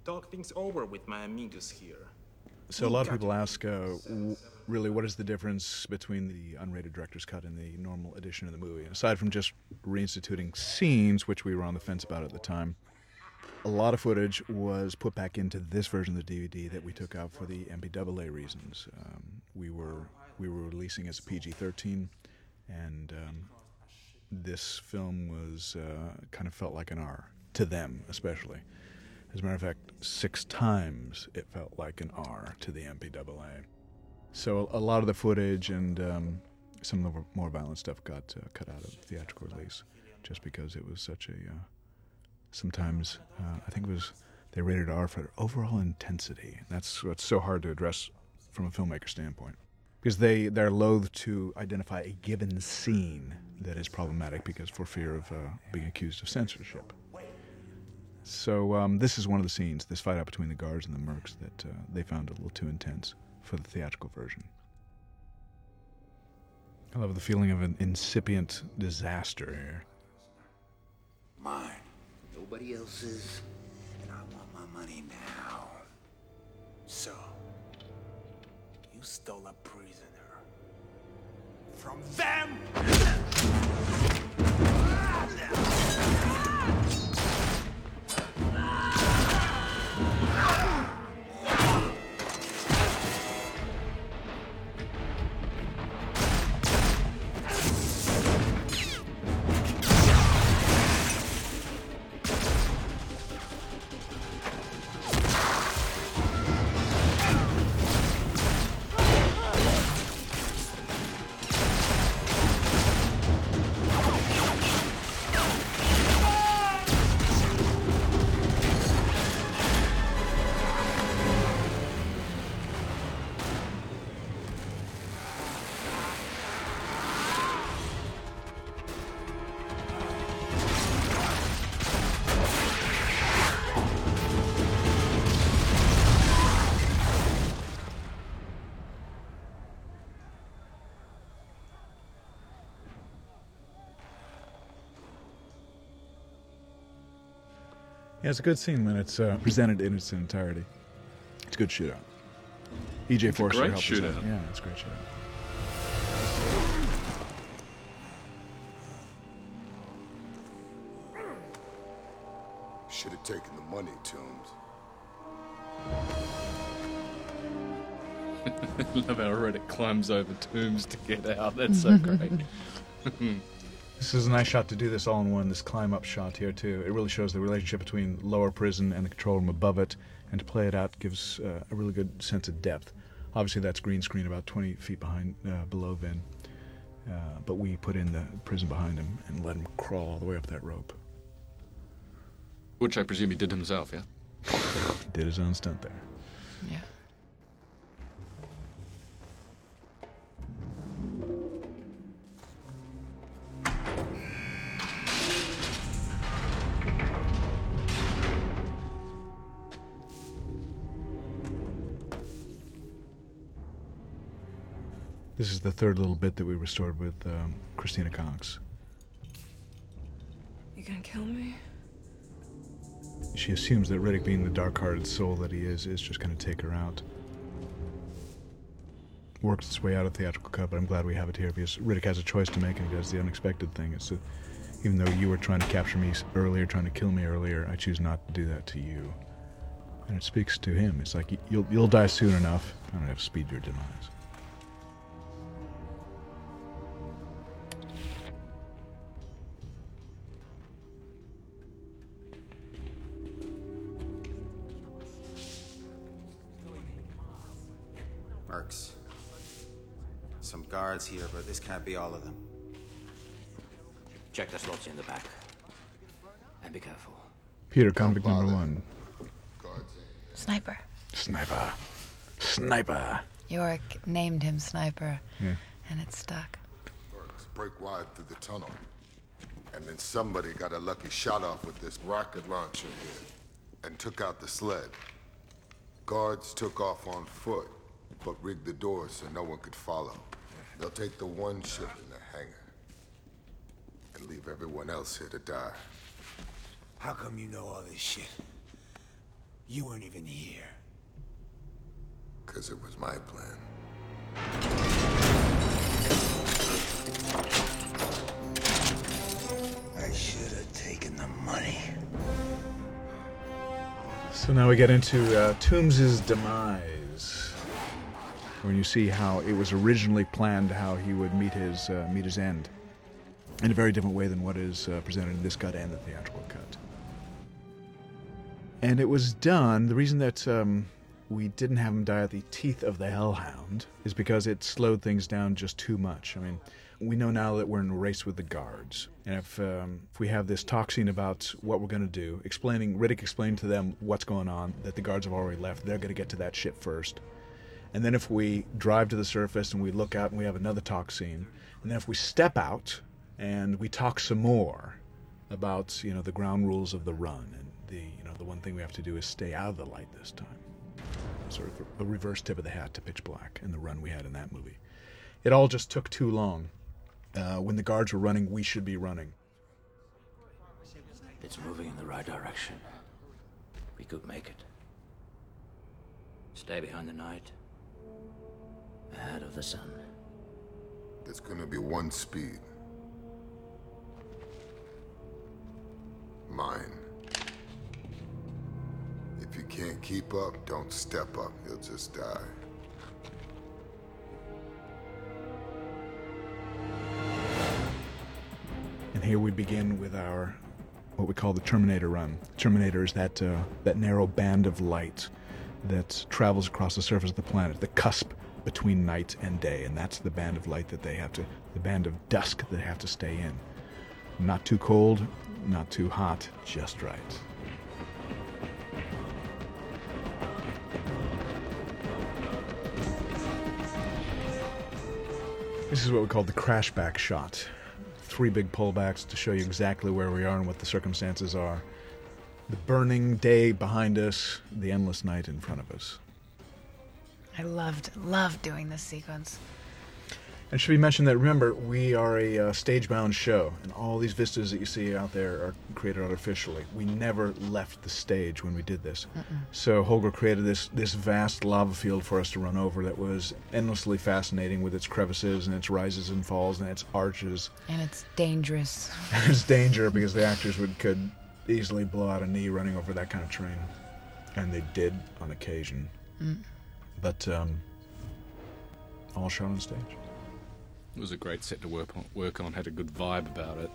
Talk things over with my amigos here. So a lot of people ask, uh, really, what is the difference between the unrated director's cut and the normal edition of the movie? Aside from just reinstituting scenes, which we were on the fence about at the time, a lot of footage was put back into this version of the DVD that we took out for the MPAA reasons. Um, we were we were releasing as a PG-13, and um, this film was uh, kind of felt like an R to them, especially. As a matter of fact, six times it felt like an R to the MPAA. So a lot of the footage and um, some of the more violent stuff got uh, cut out of the theatrical release, just because it was such a. Uh, sometimes uh, I think it was they rated R for overall intensity. That's what's so hard to address from a filmmaker standpoint, because they they're loath to identify a given scene that is problematic because for fear of uh, being accused of censorship. So um, this is one of the scenes, this fight out between the guards and the mercs, that uh, they found a little too intense for the theatrical version. I love the feeling of an incipient disaster here. Mine. Nobody else's. And I want my money now. So, you stole a prisoner. From them! It's a good scene when it's uh, presented in its entirety. It's a good shootout. EJ It's a Forster great helped us out. Yeah, it's a great shootout. Should have taken the money, Toombs. Love how Riddick climbs over Toombs to get out. That's so great. This is a nice shot to do this all in one, this climb up shot here, too. It really shows the relationship between lower prison and the control room above it, and to play it out gives uh, a really good sense of depth. Obviously, that's green screen about 20 feet behind, uh, below Vin, uh, but we put in the prison behind him and let him crawl all the way up that rope. Which I presume he did himself, yeah? Did his own stunt there. Yeah. This is the third little bit that we restored with um, Christina Cox. You gonna kill me? She assumes that Riddick, being the dark-hearted soul that he is, is just to take her out. Works its way out of theatrical cut, but I'm glad we have it here because Riddick has a choice to make, and he does the unexpected thing. It's a, even though you were trying to capture me earlier, trying to kill me earlier, I choose not to do that to you. And it speaks to him. It's like you'll you'll die soon enough. I don't have to speed your demise. Guards here, but this can't be all of them. Check the slots in the back. And be careful. Peter, convict number one. Sniper. Sniper. Sniper. York named him Sniper, Yeah. and it stuck. Let's break wide through the tunnel. And then somebody got a lucky shot off with this rocket launcher here and took out the sled. Guards took off on foot, but rigged the doors so no one could follow. They'll take the one ship in the hangar and leave everyone else here to die. How come you know all this shit? You weren't even here. Because it was my plan. I should have taken the money. So now we get into uh, Toombs' demise, when you see how it was originally planned how he would meet his uh, meet his end, in a very different way than what is uh, presented in this cut and the theatrical cut. And it was done. The reason that um, we didn't have him die at the teeth of the Hellhound is because it slowed things down just too much. I mean, we know now that we're in a race with the guards, and if um, if we have this talk scene about what we're going to do, explaining Riddick explained to them what's going on, that the guards have already left, they're going to get to that ship first, and then if we drive to the surface and we look out and we have another talk scene, and then if we step out and we talk some more about you know the ground rules of the run and the you know the one thing we have to do is stay out of the light this time sort of a reverse tip of the hat to pitch black and the run we had in that movie it all just took too long uh, when the guards were running we should be running It's moving in the right direction. We could make it. Stay behind the night. Ahead of the sun. There's gonna be one speed. Mine. If you can't keep up, don't step up. You'll just die. and here we begin with our what we call the terminator run terminator is that uh, that narrow band of light that travels across the surface of the planet the cusp between night and day and that's the band of light that they have to the band of dusk that they have to stay in not too cold not too hot just right This is what we call the crashback shot. Three big pullbacks to show you exactly where we are and what the circumstances are. The burning day behind us, the endless night in front of us. I loved, loved doing this sequence. And should we mention that, remember, we are a uh, stage bound show, and all these vistas that you see out there are created artificially. We never left the stage when we did this. Mm-mm. So Holger created this, this vast lava field for us to run over that was endlessly fascinating with its crevices and its rises and falls and its arches. And it's dangerous. it's danger because the actors would could easily blow out a knee running over that kind of terrain, and they did on occasion. Mm. But um, all shown on stage. It was a great set to work on. Work on. Had a good vibe about it.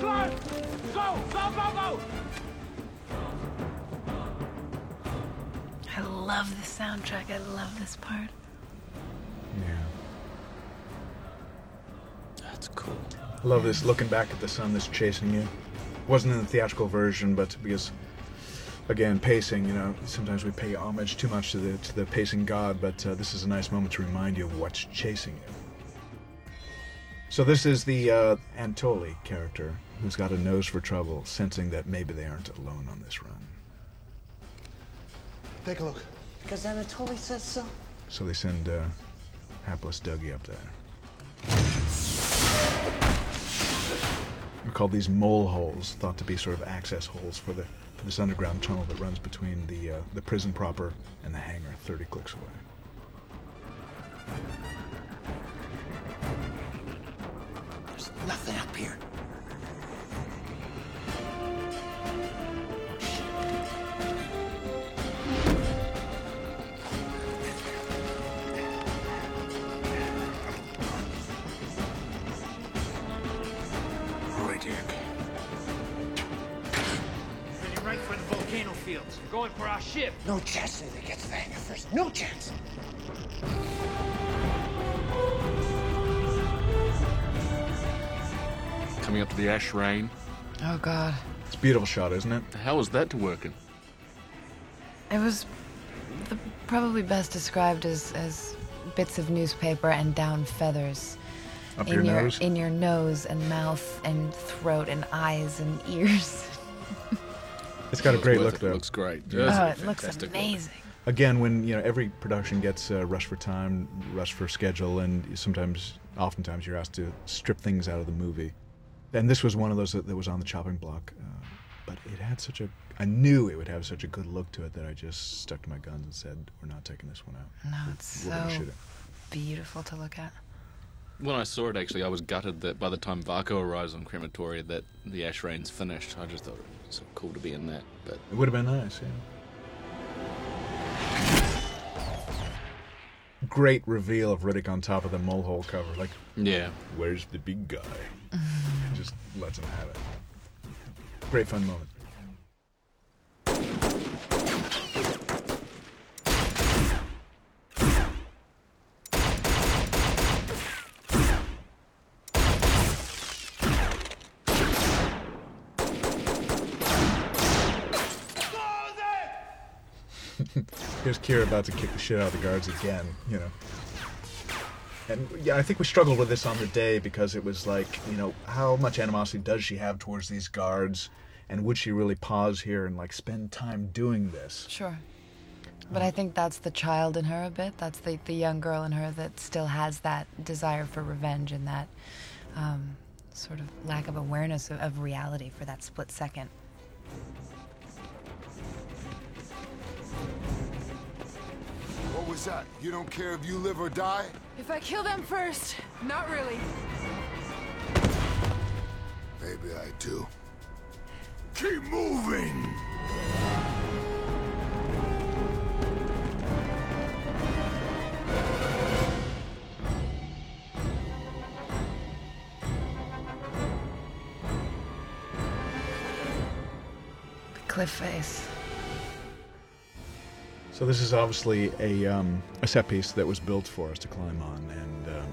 Go! Go! Go! Go! Go! I love the soundtrack. I love this part. Yeah. That's cool. I love this looking back at the sun that's chasing you. Wasn't in the theatrical version, but because Again, pacing. You know, sometimes we pay homage too much to the to the pacing god, but uh, this is a nice moment to remind you of what's chasing you. So this is the uh, Anatoly character who's got a nose for trouble, sensing that maybe they aren't alone on this run. Take a look. Because Anatoly says so. So they send uh, hapless Dougie up there. They're called these mole holes, thought to be sort of access holes for the this underground tunnel that runs between the uh, the prison proper and the hangar, 30 clicks away. There's nothing up here. Going for our ship. No chance that they get to the hangar first. No chance. Coming up to the ash rain. Oh God. It's a beautiful shot, isn't it? How was that to work in? It was the, probably best described as, as bits of newspaper and down feathers. Up in your your nose? in your nose and mouth and throat and eyes and ears. It's got a great look it. though. Looks great. oh, it looks fantastic look. amazing. Again, when you know every production gets uh, rushed for time, rushed for schedule, and sometimes, oftentimes, you're asked to strip things out of the movie. And this was one of those that, that was on the chopping block, uh, but it had such a. I knew it would have such a good look to it that I just stuck to my guns and said, "We're not taking this one out. No, it's We're gonna so shoot it." beautiful to look at. When I saw it, actually, I was gutted that by the time Vaako arrives on Crematoria, that the ash rain's finished. I just thought it was so cool to be in that. But It would have been nice, yeah. Great reveal of Riddick on top of the molehole cover. Like, Yeah. where's the big guy? Just lets him have it. Great fun moment. Here's Kyra about to kick the shit out of the guards again, you know. And yeah, I think we struggled with this on the day because it was like, you know, how much animosity does she have towards these guards? And would she really pause here and like spend time doing this? Sure. But I think that's the child in her a bit. That's the, the young girl in her that still has that desire for revenge and that um, sort of lack of awareness of, of reality for that split second. What was that? You don't care if you live or die? If I kill them first, not really. Maybe I do. Keep moving! The cliff face. So this is obviously a, um, a set piece that was built for us to climb on, and um,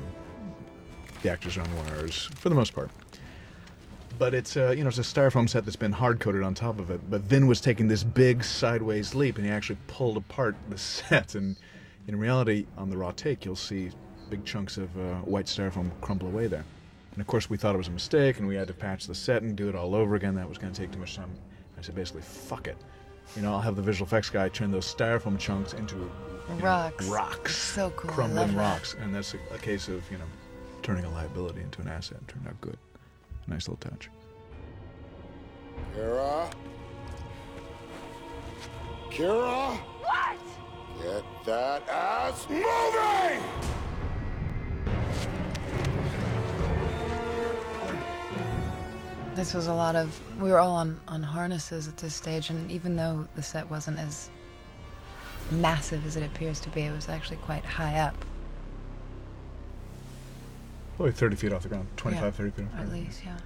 the actors are on wires for the most part. But it's uh, you know it's a styrofoam set that's been hard coated on top of it. But Vin was taking this big sideways leap, and he actually pulled apart the set. And in reality, on the raw take, you'll see big chunks of uh, white styrofoam crumble away there. And of course, we thought it was a mistake, and we had to patch the set and do it all over again. That was going to take too much time. I said basically, fuck it. You know, I'll have the visual effects guy turn those styrofoam chunks into you know, Rocks. rocks, so cool. Crumbling love that. rocks, and that's a, a case of you know turning a liability into an asset. and Turned out good. Nice little touch. Kyra? Kyra? What? Get that ass moving! This was a lot of. We were all on, on harnesses at this stage, and even though the set wasn't as massive as it appears to be, it was actually quite high up. Probably 30 feet off the ground. 25, Yeah, 30 feet off the At ground. least, yeah.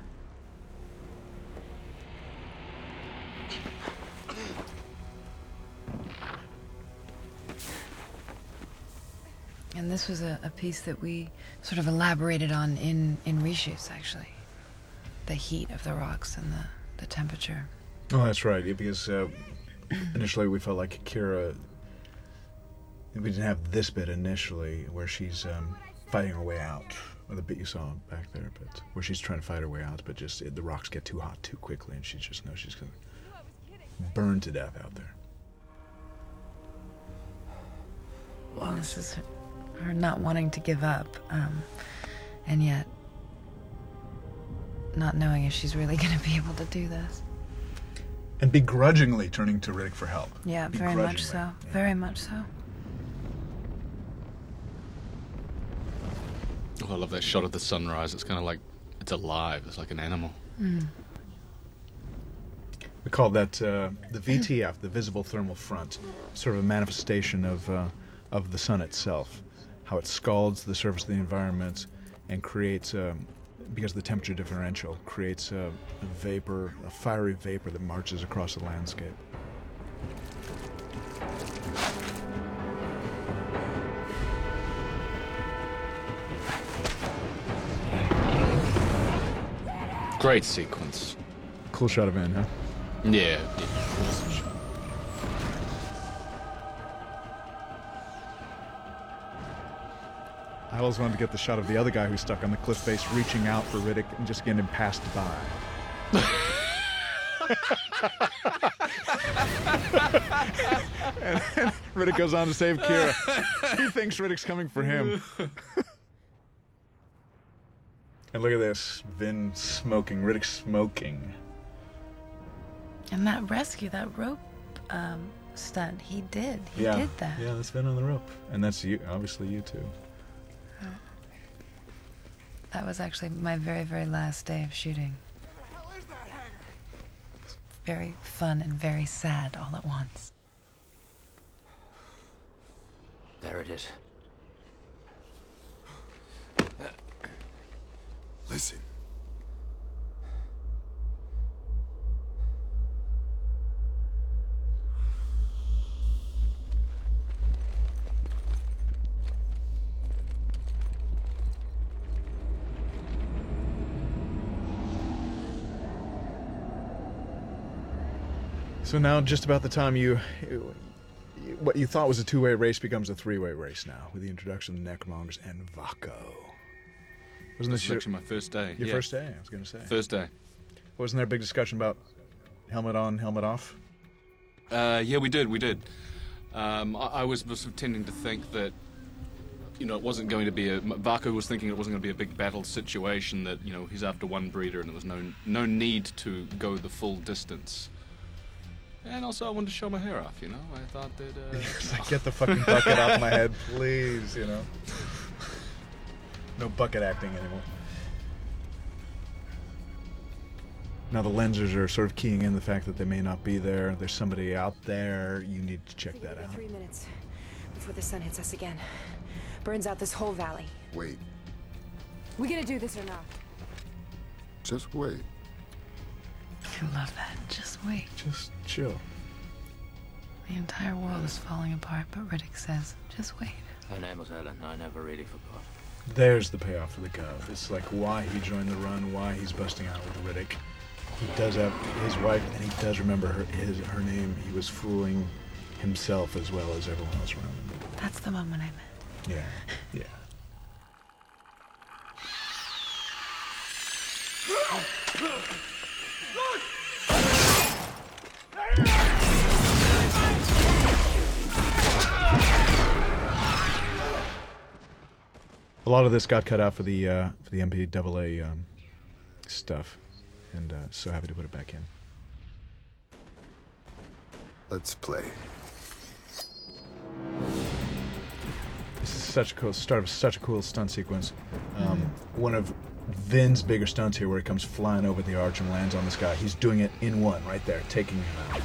And this was a, a piece that we sort of elaborated on in, in reshoots, actually. The heat of the rocks and the, the temperature. Oh, that's right. yeah, Because uh, initially we felt like Kyra. We didn't have this bit initially where she's um, fighting her way out, or the bit you saw back there, but where she's trying to fight her way out, but just it, the rocks get too hot too quickly, and she just knows she's gonna burn to death out there. Well, this is her, her not wanting to give up, um, and yet not knowing if she's really going to be able to do this. And begrudgingly turning to Riddick for help. Yeah, very much so. Very much so. Oh, I love that shot of the sunrise. It's kind of like it's alive. It's like an animal. Mm. We call that uh, the VTF, the visible thermal front, sort of a manifestation of uh, of the sun itself, how it scalds the surface of the environment and creates, um, because the temperature differential, creates a, a vapor, a fiery vapor that marches across the landscape. Great sequence. Cool shot of Anne, huh? Yeah. I always wanted to get the shot of the other guy who's stuck on the cliff face, reaching out for Riddick and just getting him passed by. and then Riddick goes on to save Kyra. He thinks Riddick's coming for him. and look at this Vin smoking, Riddick smoking. And that rescue, that rope um, stunt, he did. He yeah. did that. Yeah, that's Vin on the rope. And that's you, obviously you too. That was actually my very, very last day of shooting. It's very fun and very sad all at once. There it is. Listen. So now, just about the time you, you what you thought was a two-way race becomes a three-way race now, with the introduction of Necromongers and Vaako. Wasn't This this is my first day. Your yeah. first day, I was going to say. First day. Wasn't there a big discussion about helmet on, helmet off? Uh, yeah, we did. We did. Um, I, I was sort of tending to think that, you know, it wasn't going to be a. Vaako was thinking it wasn't going to be a big battle situation. That you know he's after one breeder, and there was no no need to go the full distance. And also, I wanted to show my hair off. You know, I thought that. Uh, It's like, get the fucking bucket off my head, please. You know. No bucket acting anymore. Now the lensors are sort of keying in the fact that they may not be there. There's somebody out there. You need to check that out. Three minutes before the sun hits us again. Burns out this whole valley. Wait. We gonna do this or not? Just wait. I love that. Just wait. Just chill. The entire world is falling apart, but Riddick says, just wait. Her name was Ellen. I never really forgot. There's the payoff for the Guv. It's like why he joined the run, why he's busting out with Riddick. He does have his wife, and he does remember her his her name. He was fooling himself as well as everyone else around him. That's the moment I meant. Yeah, yeah. A lot of this got cut out for the uh, for the MPAA um, stuff, and uh, so happy to put it back in. Let's play. This is such a cool start of such a cool stunt sequence. Um, One of Vin's bigger stunts here, where he comes flying over the arch and lands on this guy. He's doing it in one right there, taking him out.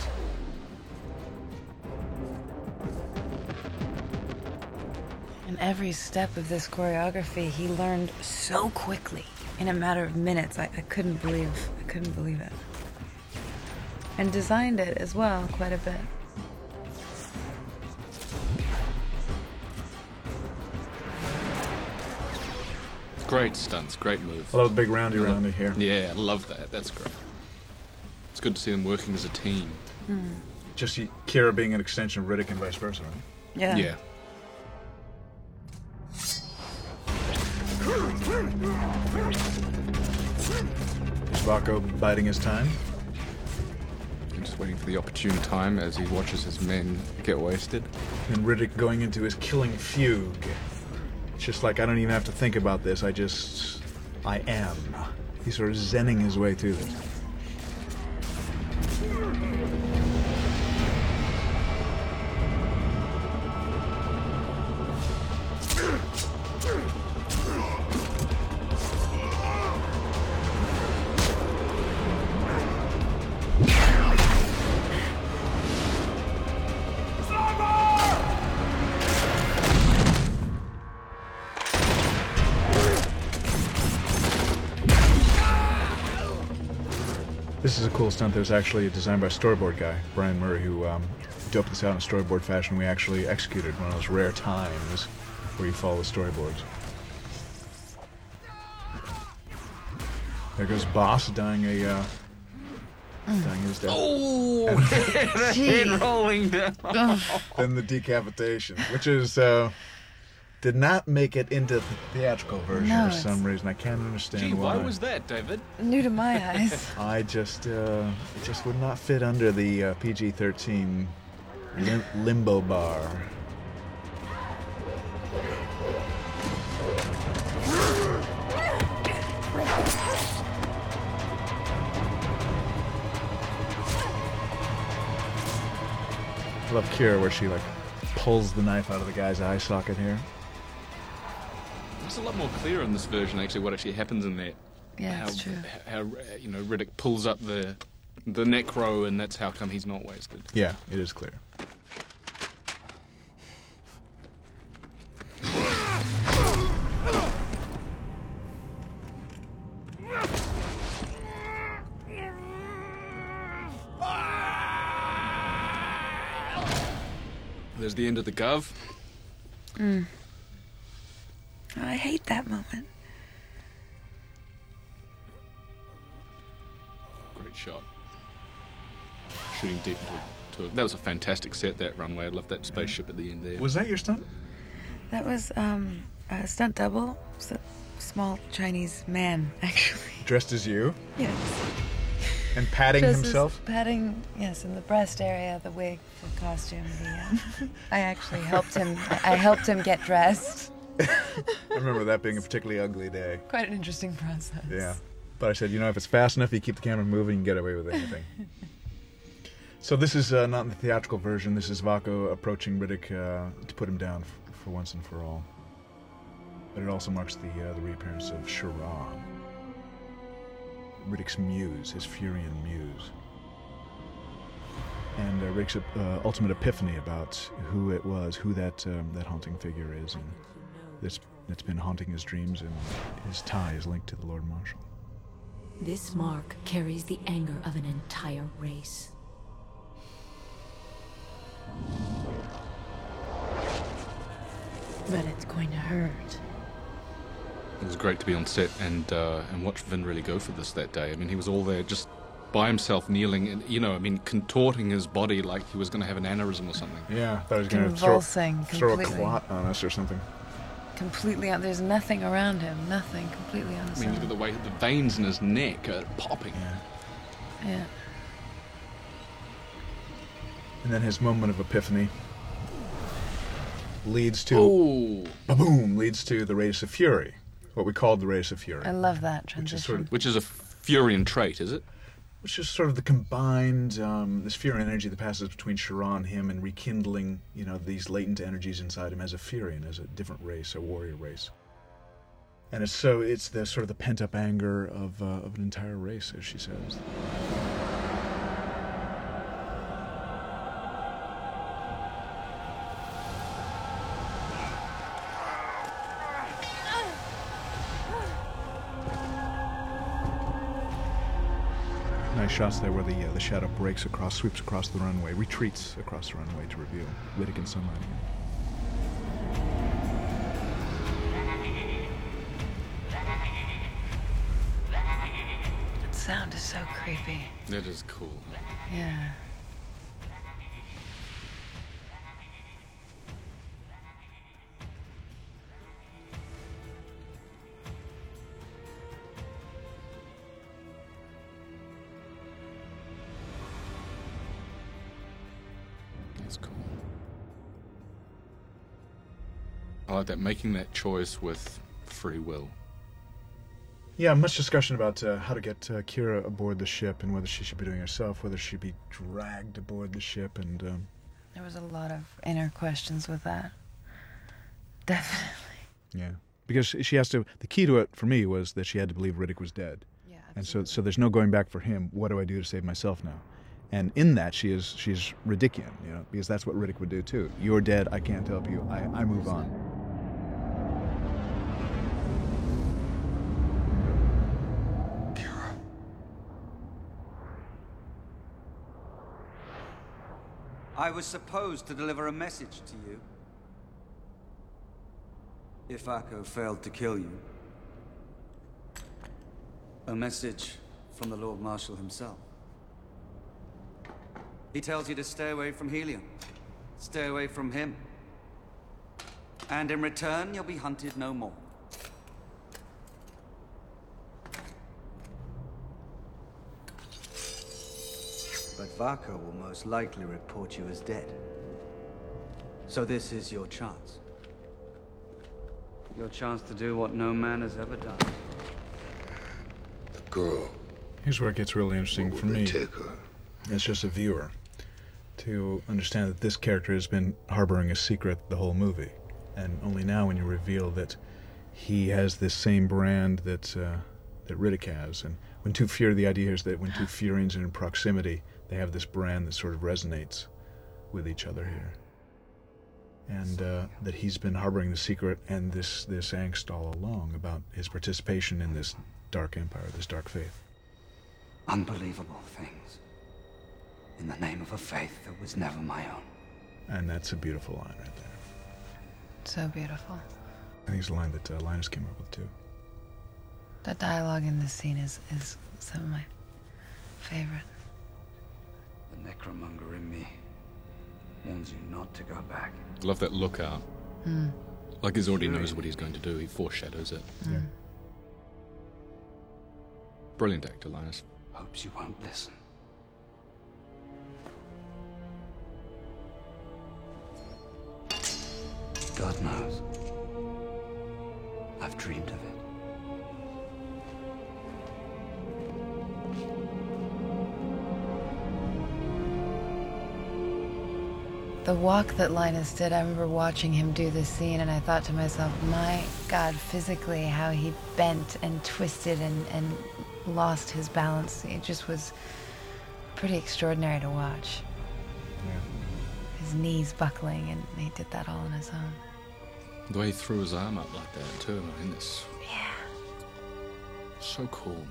In every step of this choreography, he learned so quickly. In a matter of minutes, I, I couldn't believe, I couldn't believe it. And designed it as well, quite a bit. Great stunts, great move. I love the big roundy roundy here. Yeah, I love that. That's great. It's good to see them working as a team. Hmm. Just y- Kyra being an extension of Riddick and vice versa, right? Yeah. Yeah. Is biding his time? I'm just waiting for the opportune time as he watches his men get wasted. And Riddick going into his killing fugue. It's just like I don't even have to think about this. I just, I am. He's sort of zenning his way through this. Is a cool stunt that was actually designed by a storyboard guy, Brian Murray, who um, doped this out in storyboard fashion. We actually executed one of those rare times where you follow the storyboards. There goes Boss dying a uh, dying his death. Oh, And- head rolling down. then the decapitation, which is uh, did not make it into the theatrical version No, for it's- some reason. I can't understand Gee, why. why was that, David? New to my eyes. I just uh, it just would not fit under the uh, PG-13 lim- limbo bar. I love Kyra where she like pulls the knife out of the guy's eye socket here. It's a lot more clear in this version, actually, what actually happens in that. Yeah, how, it's true. How, uh, you know, Riddick pulls up the the necro, and that's how come he's not wasted. Yeah, it is clear. There's the end of the Guv. Mm. I hate that moment. Great shot. Shooting deep into to That was a fantastic set, that runway. I love that spaceship at the end there. Was that your stunt? That was um, a stunt double. It a small Chinese man, actually. Dressed as you Yes. and patting Just himself. Patting, yes, in the breast area, the wig, the costume. The, uh, I actually helped him. I, I helped him get dressed. I remember that being a particularly ugly day. Quite an interesting process. Yeah. But I said, you know, if it's fast enough, you keep the camera moving, you can get away with anything. so this is uh, not in the theatrical version. This is Vaco approaching Riddick uh, to put him down f- for once and for all. But it also marks the uh, the reappearance of Shirah, Riddick's muse, his Furyan muse, and uh, Riddick's uh, ultimate epiphany about who it was, who that um, that haunting figure is, and that's that's been haunting his dreams, and his tie is linked to the Lord Marshal. This mark carries the anger of an entire race. But it's going to hurt. It was great to be on set and uh, and watch Vin really go for this that day. I mean, he was all there just by himself, kneeling, and you know, I mean, contorting his body like he was going to have an aneurysm or something. Yeah, thought he was going to throw, Convulsing throw a completely. clot on us or something. Completely on. There's nothing around him. Nothing. Completely on I his mean, own. look at the way the veins in his neck are popping. Yeah. And then his moment of epiphany leads to Ooh. boom leads to the race of fury, what we called the race of fury, I love that which is sort transition. of Which is a Furyan trait, is it? Which is sort of the combined um, this Furyan energy that passes between Shirah, him, and rekindling you know these latent energies inside him as a Furyan, as a different race, a warrior race. And it's so it's the sort of the pent up anger of uh, of an entire race, as she says. Shots there where the uh, the shadow breaks across, sweeps across the runway, retreats across the runway to reveal Riddick and sunlight. That sound is so creepy. That is cool. Yeah. I like that making that choice with free will. Yeah, much discussion about uh, how to get uh, Kyra aboard the ship and whether she should be doing it herself, whether she'd be dragged aboard the ship, and um, There was a lot of inner questions with that. Definitely. yeah, because she has to. The key to it for me was that she had to believe Riddick was dead. Yeah, and so so there's no going back for him. What do I do to save myself now? And in that, she is she's Riddickian, you know, because that's what Riddick would do too. You're dead. I can't help you. I, I move on. I was supposed to deliver a message to you. If Vaako failed to kill you. A message from the Lord Marshal himself. He tells you to stay away from Helion. Stay away from him. And in return, you'll be hunted no more. But Vaako will most likely report you as dead. So this is your chance. Your chance to do what no man has ever done. The girl. Here's where it gets really interesting What for would they me. take her? as just a viewer, to understand that this character has been harboring a secret the whole movie, and only now when you reveal that he has this same brand that uh, that Riddick has, and when two Fury, the idea is that when two Furyans are in proximity, they have this brand that sort of resonates with each other here, and uh, that he's been harboring the secret and this this angst all along about his participation in this dark empire, this dark faith. Unbelievable things. In the name of a faith that was never my own. And that's a beautiful line right there. So beautiful. I think it's a line that uh, Linus came up with too. The dialogue in this scene is, is some of my favorite. The necromonger in me warns you not to go back. Love that look out. Hmm. Like he's already knows what he's going to do. He foreshadows it. Yeah. Brilliant actor, Linus. Hopes you won't listen. God knows. I've dreamed of it. The walk that Linus did, I remember watching him do this scene, and I thought to myself, my God, physically, how he bent and twisted and, and lost his balance. It just was pretty extraordinary to watch. His knees buckling, and he did that all on his own. The way he threw his arm up like that, too. I mean, it's. Yeah. So cool, man.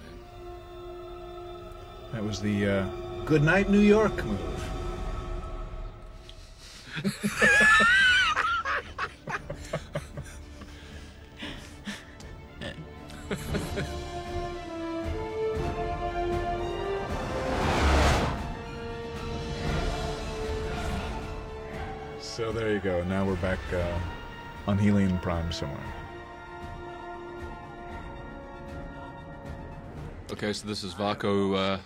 That was the uh, "Good Night, New York" move. So there you go. Now we're back uh, on Helion Prime somewhere. Okay, so this is Vaako uh,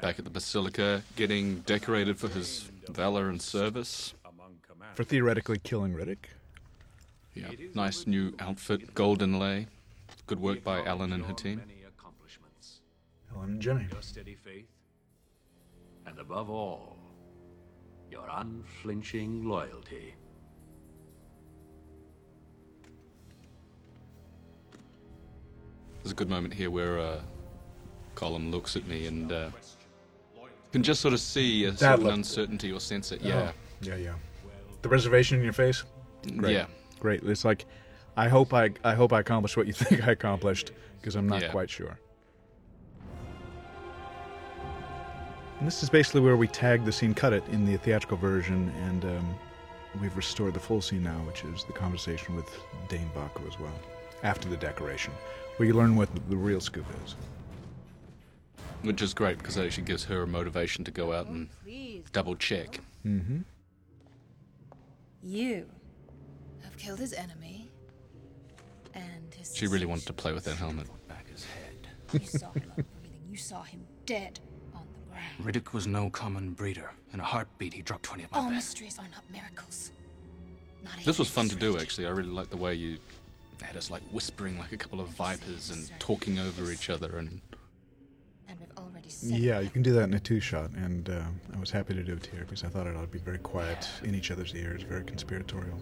back at the Basilica, getting decorated for his valor and service. For theoretically killing Riddick. Yeah, nice new outfit, golden lay. Good work by Alan and her team. Helen and Jenny. Your steady faith, and above all, your unflinching loyalty. There's a good moment here where uh, Colm looks at me and uh, can just sort of see a That certain look. uncertainty or sense it. Oh, Yeah. yeah, yeah. The reservation in your face. Great. Yeah. great. It's like, I hope I, I hope I accomplished what you think I accomplished because I'm not Yeah. quite sure. And this is basically where we tag the scene, cut it in the theatrical version, and um, we've restored the full scene now, which is the conversation with Dame Vaako as well, after the decoration, where you learn what the real scoop is. Which is great because it actually gives her a motivation to go out and double check. Mm-hmm. You have killed his enemy and his. She really wanted to play with that helmet. You saw him unbreathing. You saw him dead on the ground. Riddick was no common breeder. In a heartbeat, he dropped 20 of my All best. mysteries are not miracles. Not This was fun to do, actually. I really liked the way you had us like whispering like a couple of vipers and talking over each other and. And we've already said Yeah, you can do that in a two shot, and uh, I was happy to do it here because I thought it ought to be very quiet in each other's ears, very conspiratorial.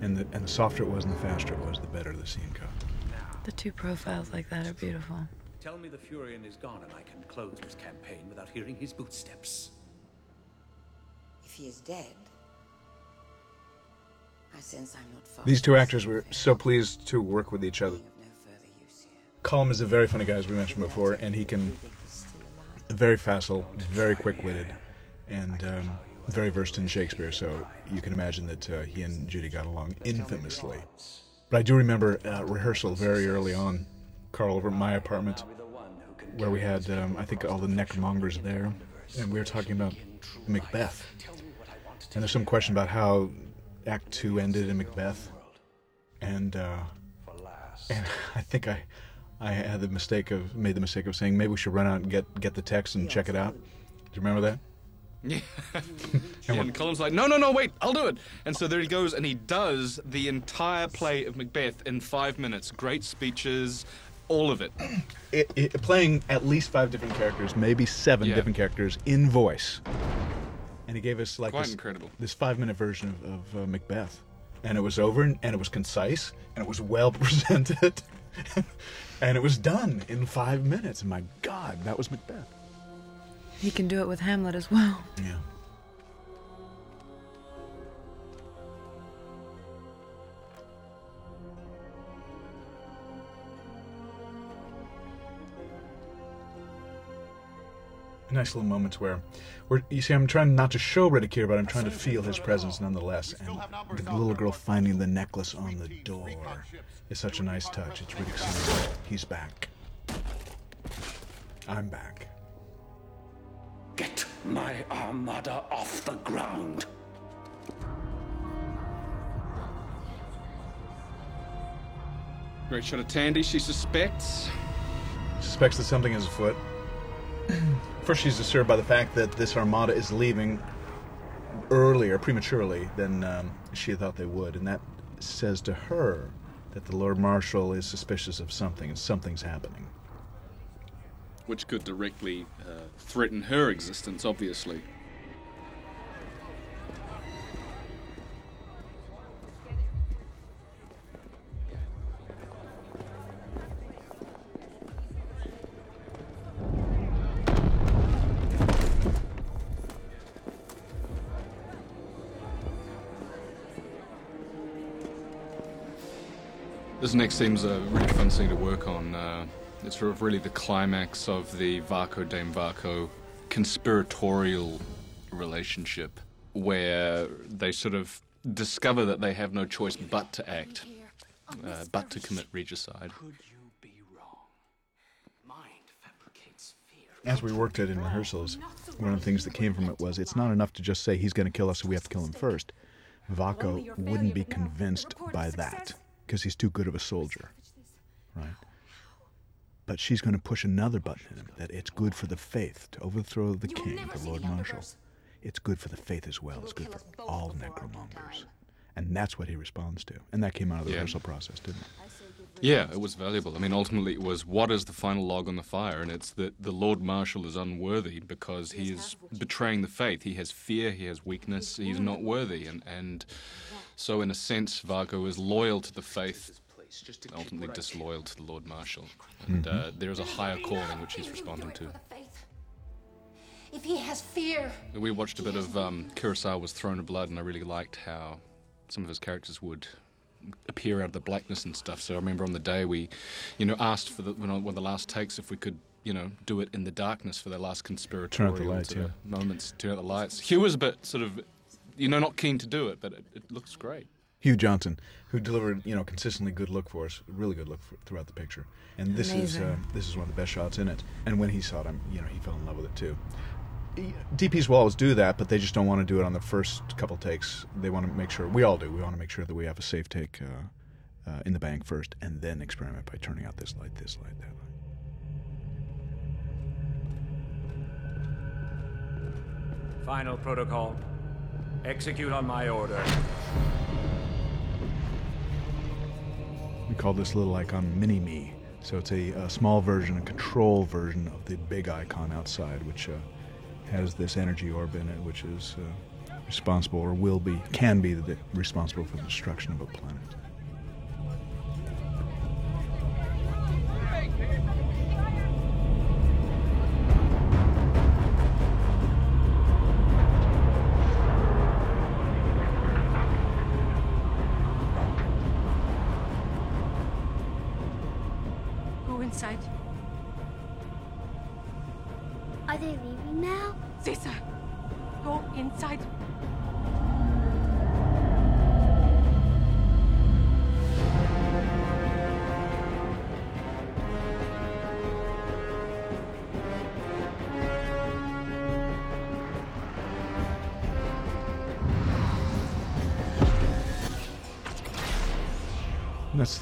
And the, and the softer it was and the faster it was, the better the scene got. The two profiles like that are beautiful. Tell me the Furyan is gone and I can close this campaign without hearing his bootsteps. If he is dead, I sense I'm not far. These two actors were so pleased to work with each other. Colm is a very funny guy, as we mentioned before, and he can very facile, very quick-witted, and um, very versed in Shakespeare. So you can imagine that uh, he and Judi got along infamously. But I do remember uh, rehearsal very early on, Karl, over at my apartment, where we had, um, I think, all the necromongers there, and we were talking about Macbeth. And there's some question about how Act Two ended in Macbeth, and uh, and I think I I had the mistake of made the mistake of saying maybe we should run out and get get the text and check it out. Do you remember that? Yeah. yeah, and Colm's like, no, no, no, wait, I'll do it. And so there he goes, and he does the entire play of Macbeth in five minutes. Great speeches, all of it. It, it, playing at least five different characters, maybe seven Yeah. different characters in voice. And he gave us like Quite this, incredible. this five minute version of, of uh, Macbeth, and it was over and, and it was concise and it was well presented, and it was done in five minutes. And my God, that was Macbeth. He can do it with Hamlet as well. Yeah. Nice little moments where, where you see, I'm trying not to show Riddick here, but I'm trying to feel his presence nonetheless. And the little girl finding the necklace on the door is such a nice touch. It's Riddick saying, "He's back. I'm back." Get my armada off the ground. Great shot of Thandie. She suspects. suspects that something is afoot. First, she's disturbed by the fact that this armada is leaving earlier, prematurely, than um, she thought they would, and that says to her that the Lord Marshal is suspicious of something, and something's happening. Which could directly uh, threaten her existence, obviously. This next scene's a really fun scene to work on. Uh, it's sort of really the climax of the Vaako Dame Vaako conspiratorial relationship, where they sort of discover that they have no choice but to act, uh, but to commit regicide. As we worked it in rehearsals, one of the things that came from it was it's not enough to just say he's going to kill us, so we have to kill him first. Vaako wouldn't be convinced by that because he's too good of a soldier, right? But she's going to push another button in him that it's good for the faith to overthrow the king, the Lord Marshal. It's good for the faith as well. It's good for all necromongers. And that's what he responds to. And that came out of the Yeah. rehearsal process, didn't it? Yeah, it was valuable. I mean, ultimately, it was what is the final log on the fire, and it's that the Lord Marshal is unworthy because he is betraying the faith. He has fear, he has weakness, he's not worthy, and and so in a sense, Vaako is loyal to the faith, ultimately disloyal to the Lord Marshal, and uh, there is a higher calling which he's responding to. If he has fear, We watched a bit of um, Kurosawa's Throne of Blood, and I really liked how some of his characters would appear out of the blackness and stuff. So I remember on the day we, you know, asked for the when one of the last takes if we could, you know, do it in the darkness for the last conspiratorial lights, sort of yeah. moments. Turn out the lights. Hugh was a bit sort of, you know, not keen to do it, but it, it looks great. Hugh Johnson, who delivered you know consistently good look for us, really good look for, throughout the picture. And this is uh, this is one of the best shots in it. And when he saw it, I'm, you know, he fell in love with it too. DPs will always do that, but they just don't want to do it on the first couple takes. They want to make sure we all do. We want to make sure that we have a safe take uh, uh, in the bank first, and then experiment by turning out this light, this light, that light. Final protocol. Execute on my order. We call this little icon Mini Me. So it's a, a small version, a control version of the big icon outside, which uh, has this energy orb in it, which is uh, responsible or will be, can be the, responsible for the destruction of a planet.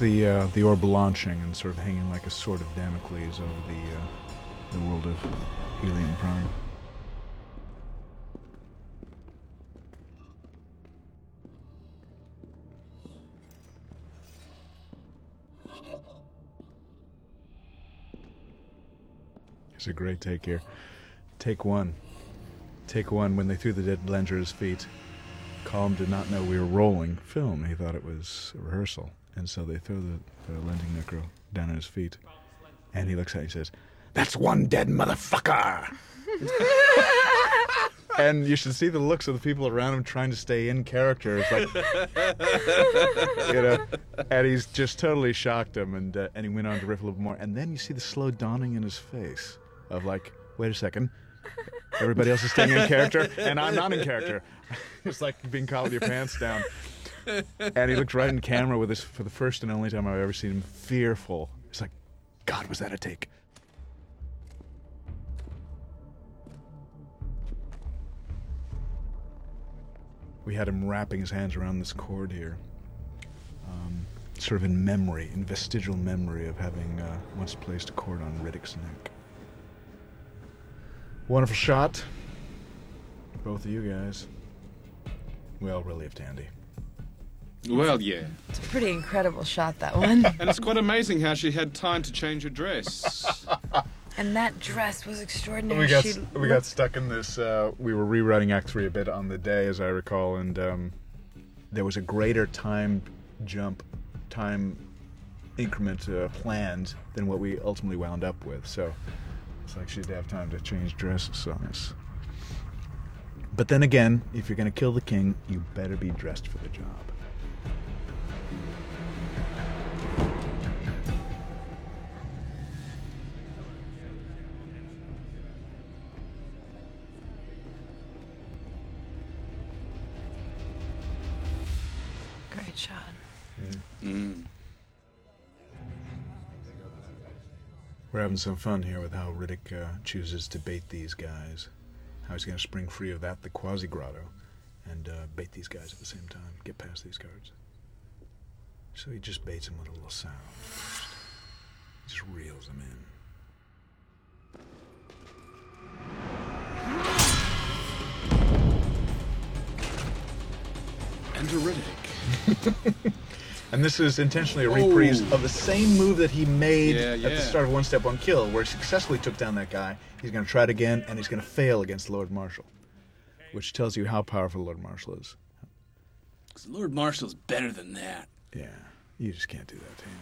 The uh, the orb launching and sort of hanging like a sword of Damocles over the uh, the world of Helion Prime. It's a great take here. Take one. Take one when they threw the dead Ledger at his feet. Colm did not know we were rolling film. He thought it was a rehearsal. And so they throw the, the lensor necro down at his feet. And he looks at it and says, That's one dead motherfucker! and you should see the looks of the people around him trying to stay in character. It's like, you know, and he's just totally shocked him. And, uh, and he went on to riff a little more. And then you see the slow dawning in his face of like, wait a second. Everybody else is staying in character, and I'm not in character. it's like being caught with your pants down. And he looked right in camera with this for the first and only time I've ever seen him fearful. It's like, God, was that a take? We had him wrapping his hands around this cord here, um, sort of in memory, in vestigial memory of having uh, once placed a cord on Riddick's neck. Wonderful shot. Both of you guys. We Well relieved, Andy. Well, yeah. It's a pretty incredible shot, that one. and it's quite amazing how she had time to change her dress. and that dress was extraordinary. We got She we got stuck in this. Uh, we were rewriting Act Three a bit on the day, as I recall, and um, there was a greater time jump, time increment uh, planned than what we ultimately wound up with. So it's like she'd have time to change dresses on us. But then again, if you're going to kill the king, you better be dressed for the job. We're having some fun here with how Riddick uh, chooses to bait these guys. How he's going to spring free of that, the quasi grotto, and uh, bait these guys at the same time. Get past these guards. So he just baits them with a little sound first. Just reels them in. Enter Riddick. And this is intentionally a reprise Oh. of the same move that he made Yeah, at the start of One Step One Kill, where he successfully took down that guy. He's going to try it again, and he's going to fail against Lord Marshal, which tells you how powerful Lord Marshal is. Because Lord Marshal's better than that. Yeah, you just can't do that to him.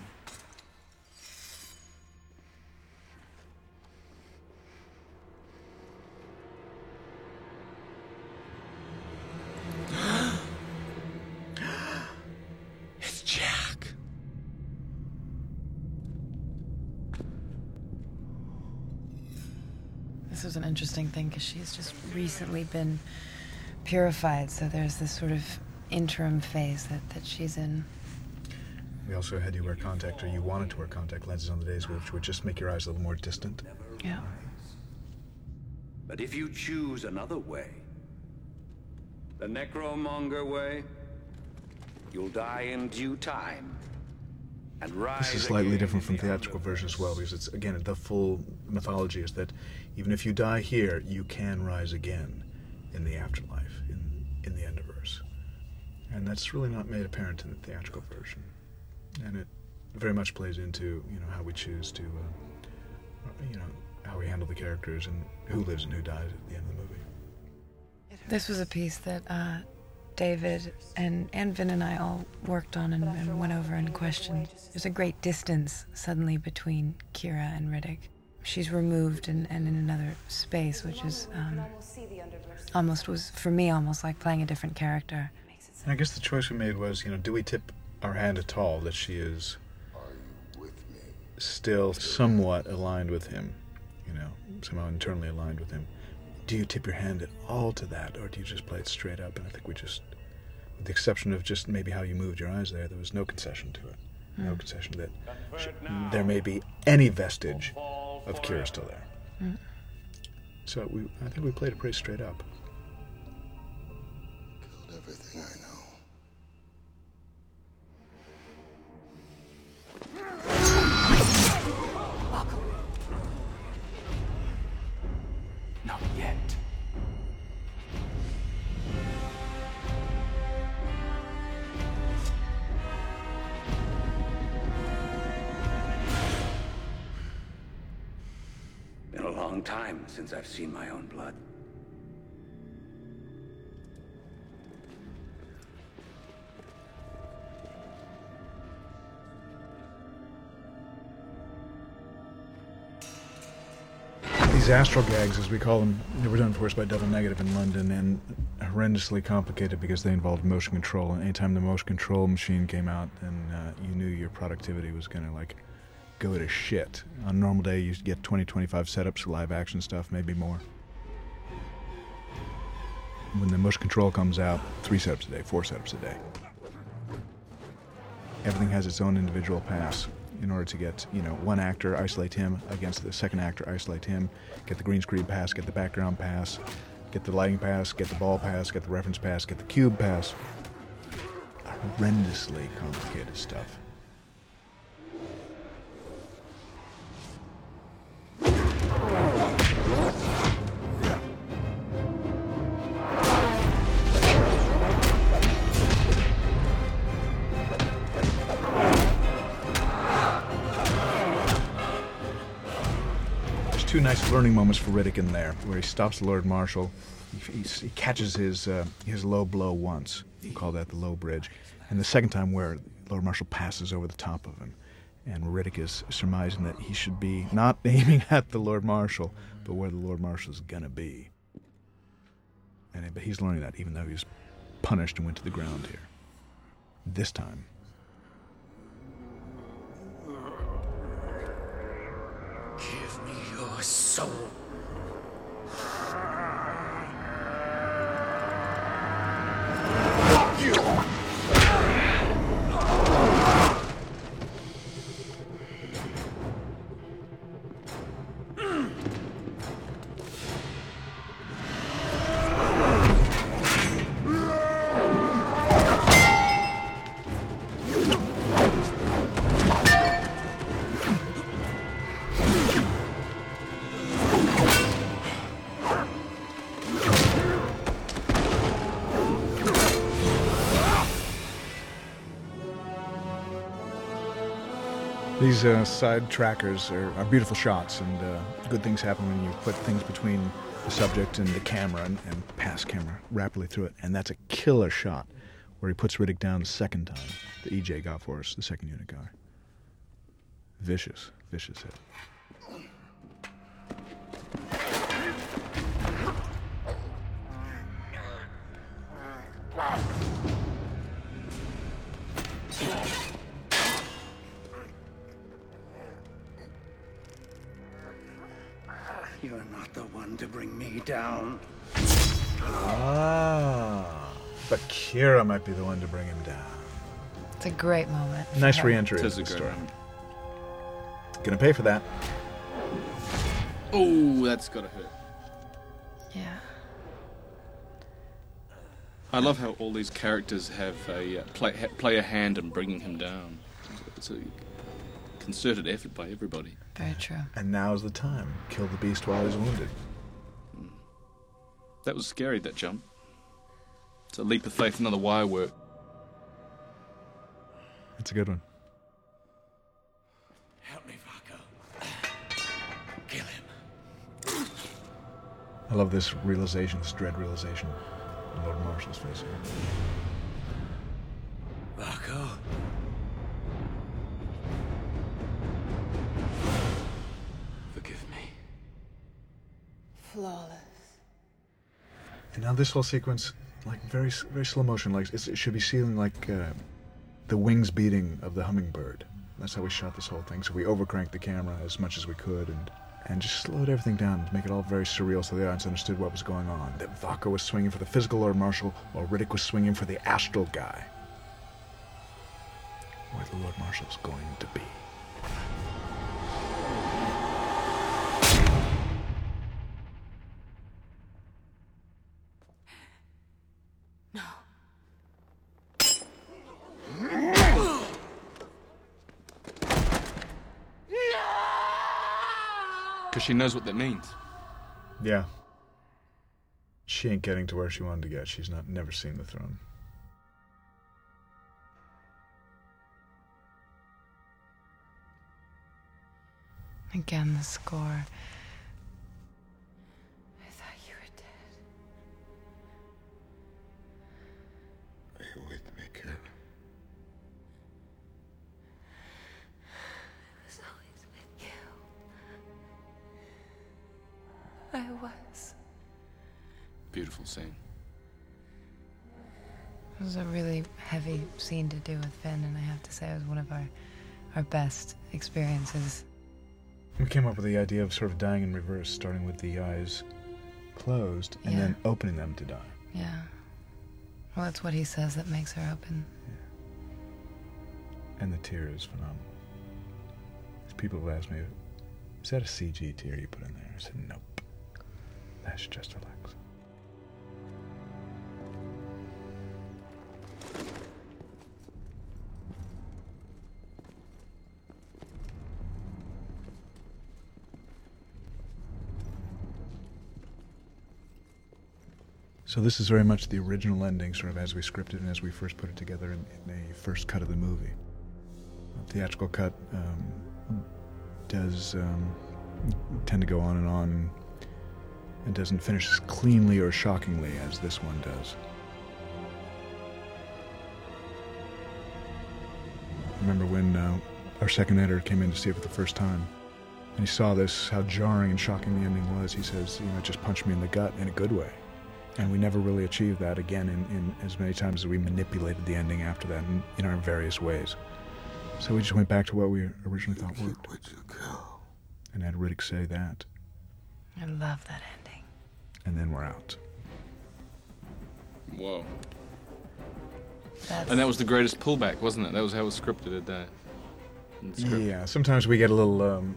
Was an interesting thing because she's just recently been purified, so there's this sort of interim phase that, that she's in. We also had you wear contact, or you wanted to wear contact lenses on the days, which would just make your eyes a little more distant. Yeah. But if you choose another way, the necromonger way, you'll die in due time and rise This is slightly different from the theatrical version as well, because it's again the full mythology is that even if you die here, you can rise again, in the afterlife, in in the Underverse, and that's really not made apparent in the theatrical version, and it very much plays into you know how we choose to, uh, you know, how we handle the characters and who lives and who dies at the end of the movie. This was a piece that uh, David and, and Vin and I all worked on and, and went over and questioned. There's a great distance suddenly between Kyra and Riddick. She's removed and, and in another space, which is um, almost was for me almost like playing a different character. And I guess the choice we made was, you know, do we tip our hand at all that she is still somewhat aligned with him, you know, somehow internally aligned with him? Do you tip your hand at all to that, or do you just play it straight up? And I think we just, with the exception of just maybe how you moved your eyes there, there was no concession to it. No Mm. concession that sh- there may be any vestige of Kyra still there. Mm. So we, I think we played it pretty straight up. Been a long time since I've seen my own blood. These astral gags, as we call them, they were done for us by Double Negative in London and horrendously complicated because they involved motion control. And anytime the motion control machine came out, then uh, you knew your productivity was going to like go to shit. On a normal day, you get 20, 25 setups, live action stuff, maybe more. When the motion control comes out, three setups a day, four setups a day. Everything has its own individual pass in order to get, you know, one actor, isolate him against the second actor, isolate him, get the green screen pass, get the background pass, get the lighting pass, get the ball pass, get the reference pass, get the cube pass. Horrendously complicated stuff. Learning moments for Riddick in there, where he stops the Lord Marshal. He, he, he catches his uh, his low blow once. We call that the low bridge. And the second time, where Lord Marshal passes over the top of him, and Riddick is surmising that he should be not aiming at the Lord Marshal, but where the Lord Marshal is gonna be. And but he's learning that, even though he's punished and went to the ground here. This time, soul. These uh, side trackers are, are beautiful shots, and uh, good things happen when you put things between the subject and the camera and, and pass camera rapidly through it. And that's a killer shot where he puts Riddick down the second time. The EJ got for us, the second unit guy. Vicious, vicious hit. You're not the one to bring me down. Ah, but Kyra might be the one to bring him down. It's a great moment. Nice her. re-entry It is a the story. moment. Gonna pay for that. Oh, that's gotta hurt. Yeah. I love how all these characters have a uh, play ha, play a hand in bringing him down. It's a concerted effort by everybody. Very true. And now's the time. Kill the beast while he's wounded. That was scary, that jump. It's a leap of faith, another wire work. It's a good one. Help me, Vaako. Kill him. I love this realization, this dread realization Lord Marshal's face. Vaako. Flawless. And now this whole sequence, like very very slow motion, like it should be feeling like uh, the wings beating of the hummingbird. That's how we shot this whole thing. So we overcranked the camera as much as we could, and and just slowed everything down to make it all very surreal, so the audience understood what was going on. That Vaako was swinging for the physical Lord Marshal, while Riddick was swinging for the astral guy. Where the Lord Marshal's going to be. Because she knows what that means. Yeah. She ain't getting to where she wanted to get. She's not never seen the throne. Again, the score. Scene. It was a really heavy scene to do with Vin, and I have to say it was one of our, our best experiences. We came up with the idea of sort of dying in reverse, starting with the eyes closed and Yeah. then opening them to die. Yeah. Well, that's what he says that makes her open. Yeah. And the tear is phenomenal. People have asked me, is that a CG tear you put in there? I said, nope. That's just relax. So this is very much the original ending, sort of as we scripted and as we first put it together in, in a first cut of the movie. The theatrical cut um, does um, tend to go on and on, and doesn't finish as cleanly or shockingly as this one does. I remember when uh, our second editor came in to see it for the first time, and he saw this, how jarring and shocking the ending was. He says, you know, it just punched me in the gut in a good way. And we never really achieved that again in, in as many times as we manipulated the ending after that in, in our various ways. So we just went back to what we originally thought worked. And had Riddick say that, I love that ending. and then we're out. Whoa. That's And that was the greatest pullback, wasn't it? That was how it was scripted at that. script. Yeah, sometimes we get a little um,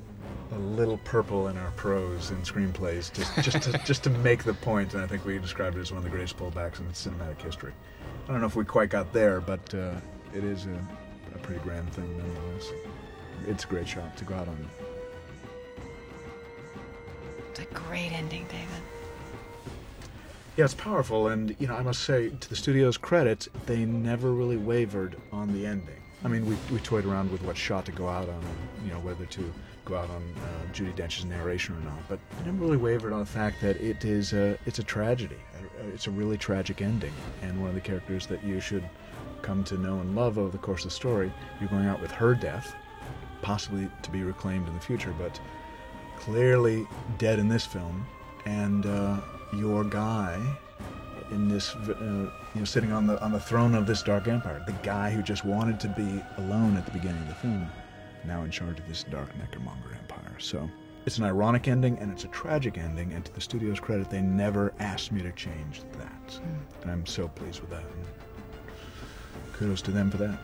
a little purple in our prose in screenplays, just just to, just to make the point, and I think we described it as one of the greatest pullbacks in cinematic history. I don't know if we quite got there, but uh, it is a, a pretty grand thing nonetheless. It's a great shot to go out on. It's a great ending, David. Yeah, it's powerful, and you know, I must say, to the studio's credit, they never really wavered on the ending. I mean, we, we toyed around with what shot to go out on, you know, whether to go out on uh, Judi Dench's narration or not, but they never really wavered on the fact that it is a, it's a tragedy. Uh, It's a really tragic ending, and one of the characters that you should come to know and love over the course of the story, you're going out with her death, possibly to be reclaimed in the future, but clearly dead in this film, and uh, your guy in this, uh, you know, sitting on the on the throne of this dark empire, the guy who just wanted to be alone at the beginning of the film, now in charge of this dark necromonger empire. So it's an ironic ending and it's a tragic ending, and to the studio's credit, they never asked me to change that, hmm. and I'm so pleased with that. And kudos to them for that.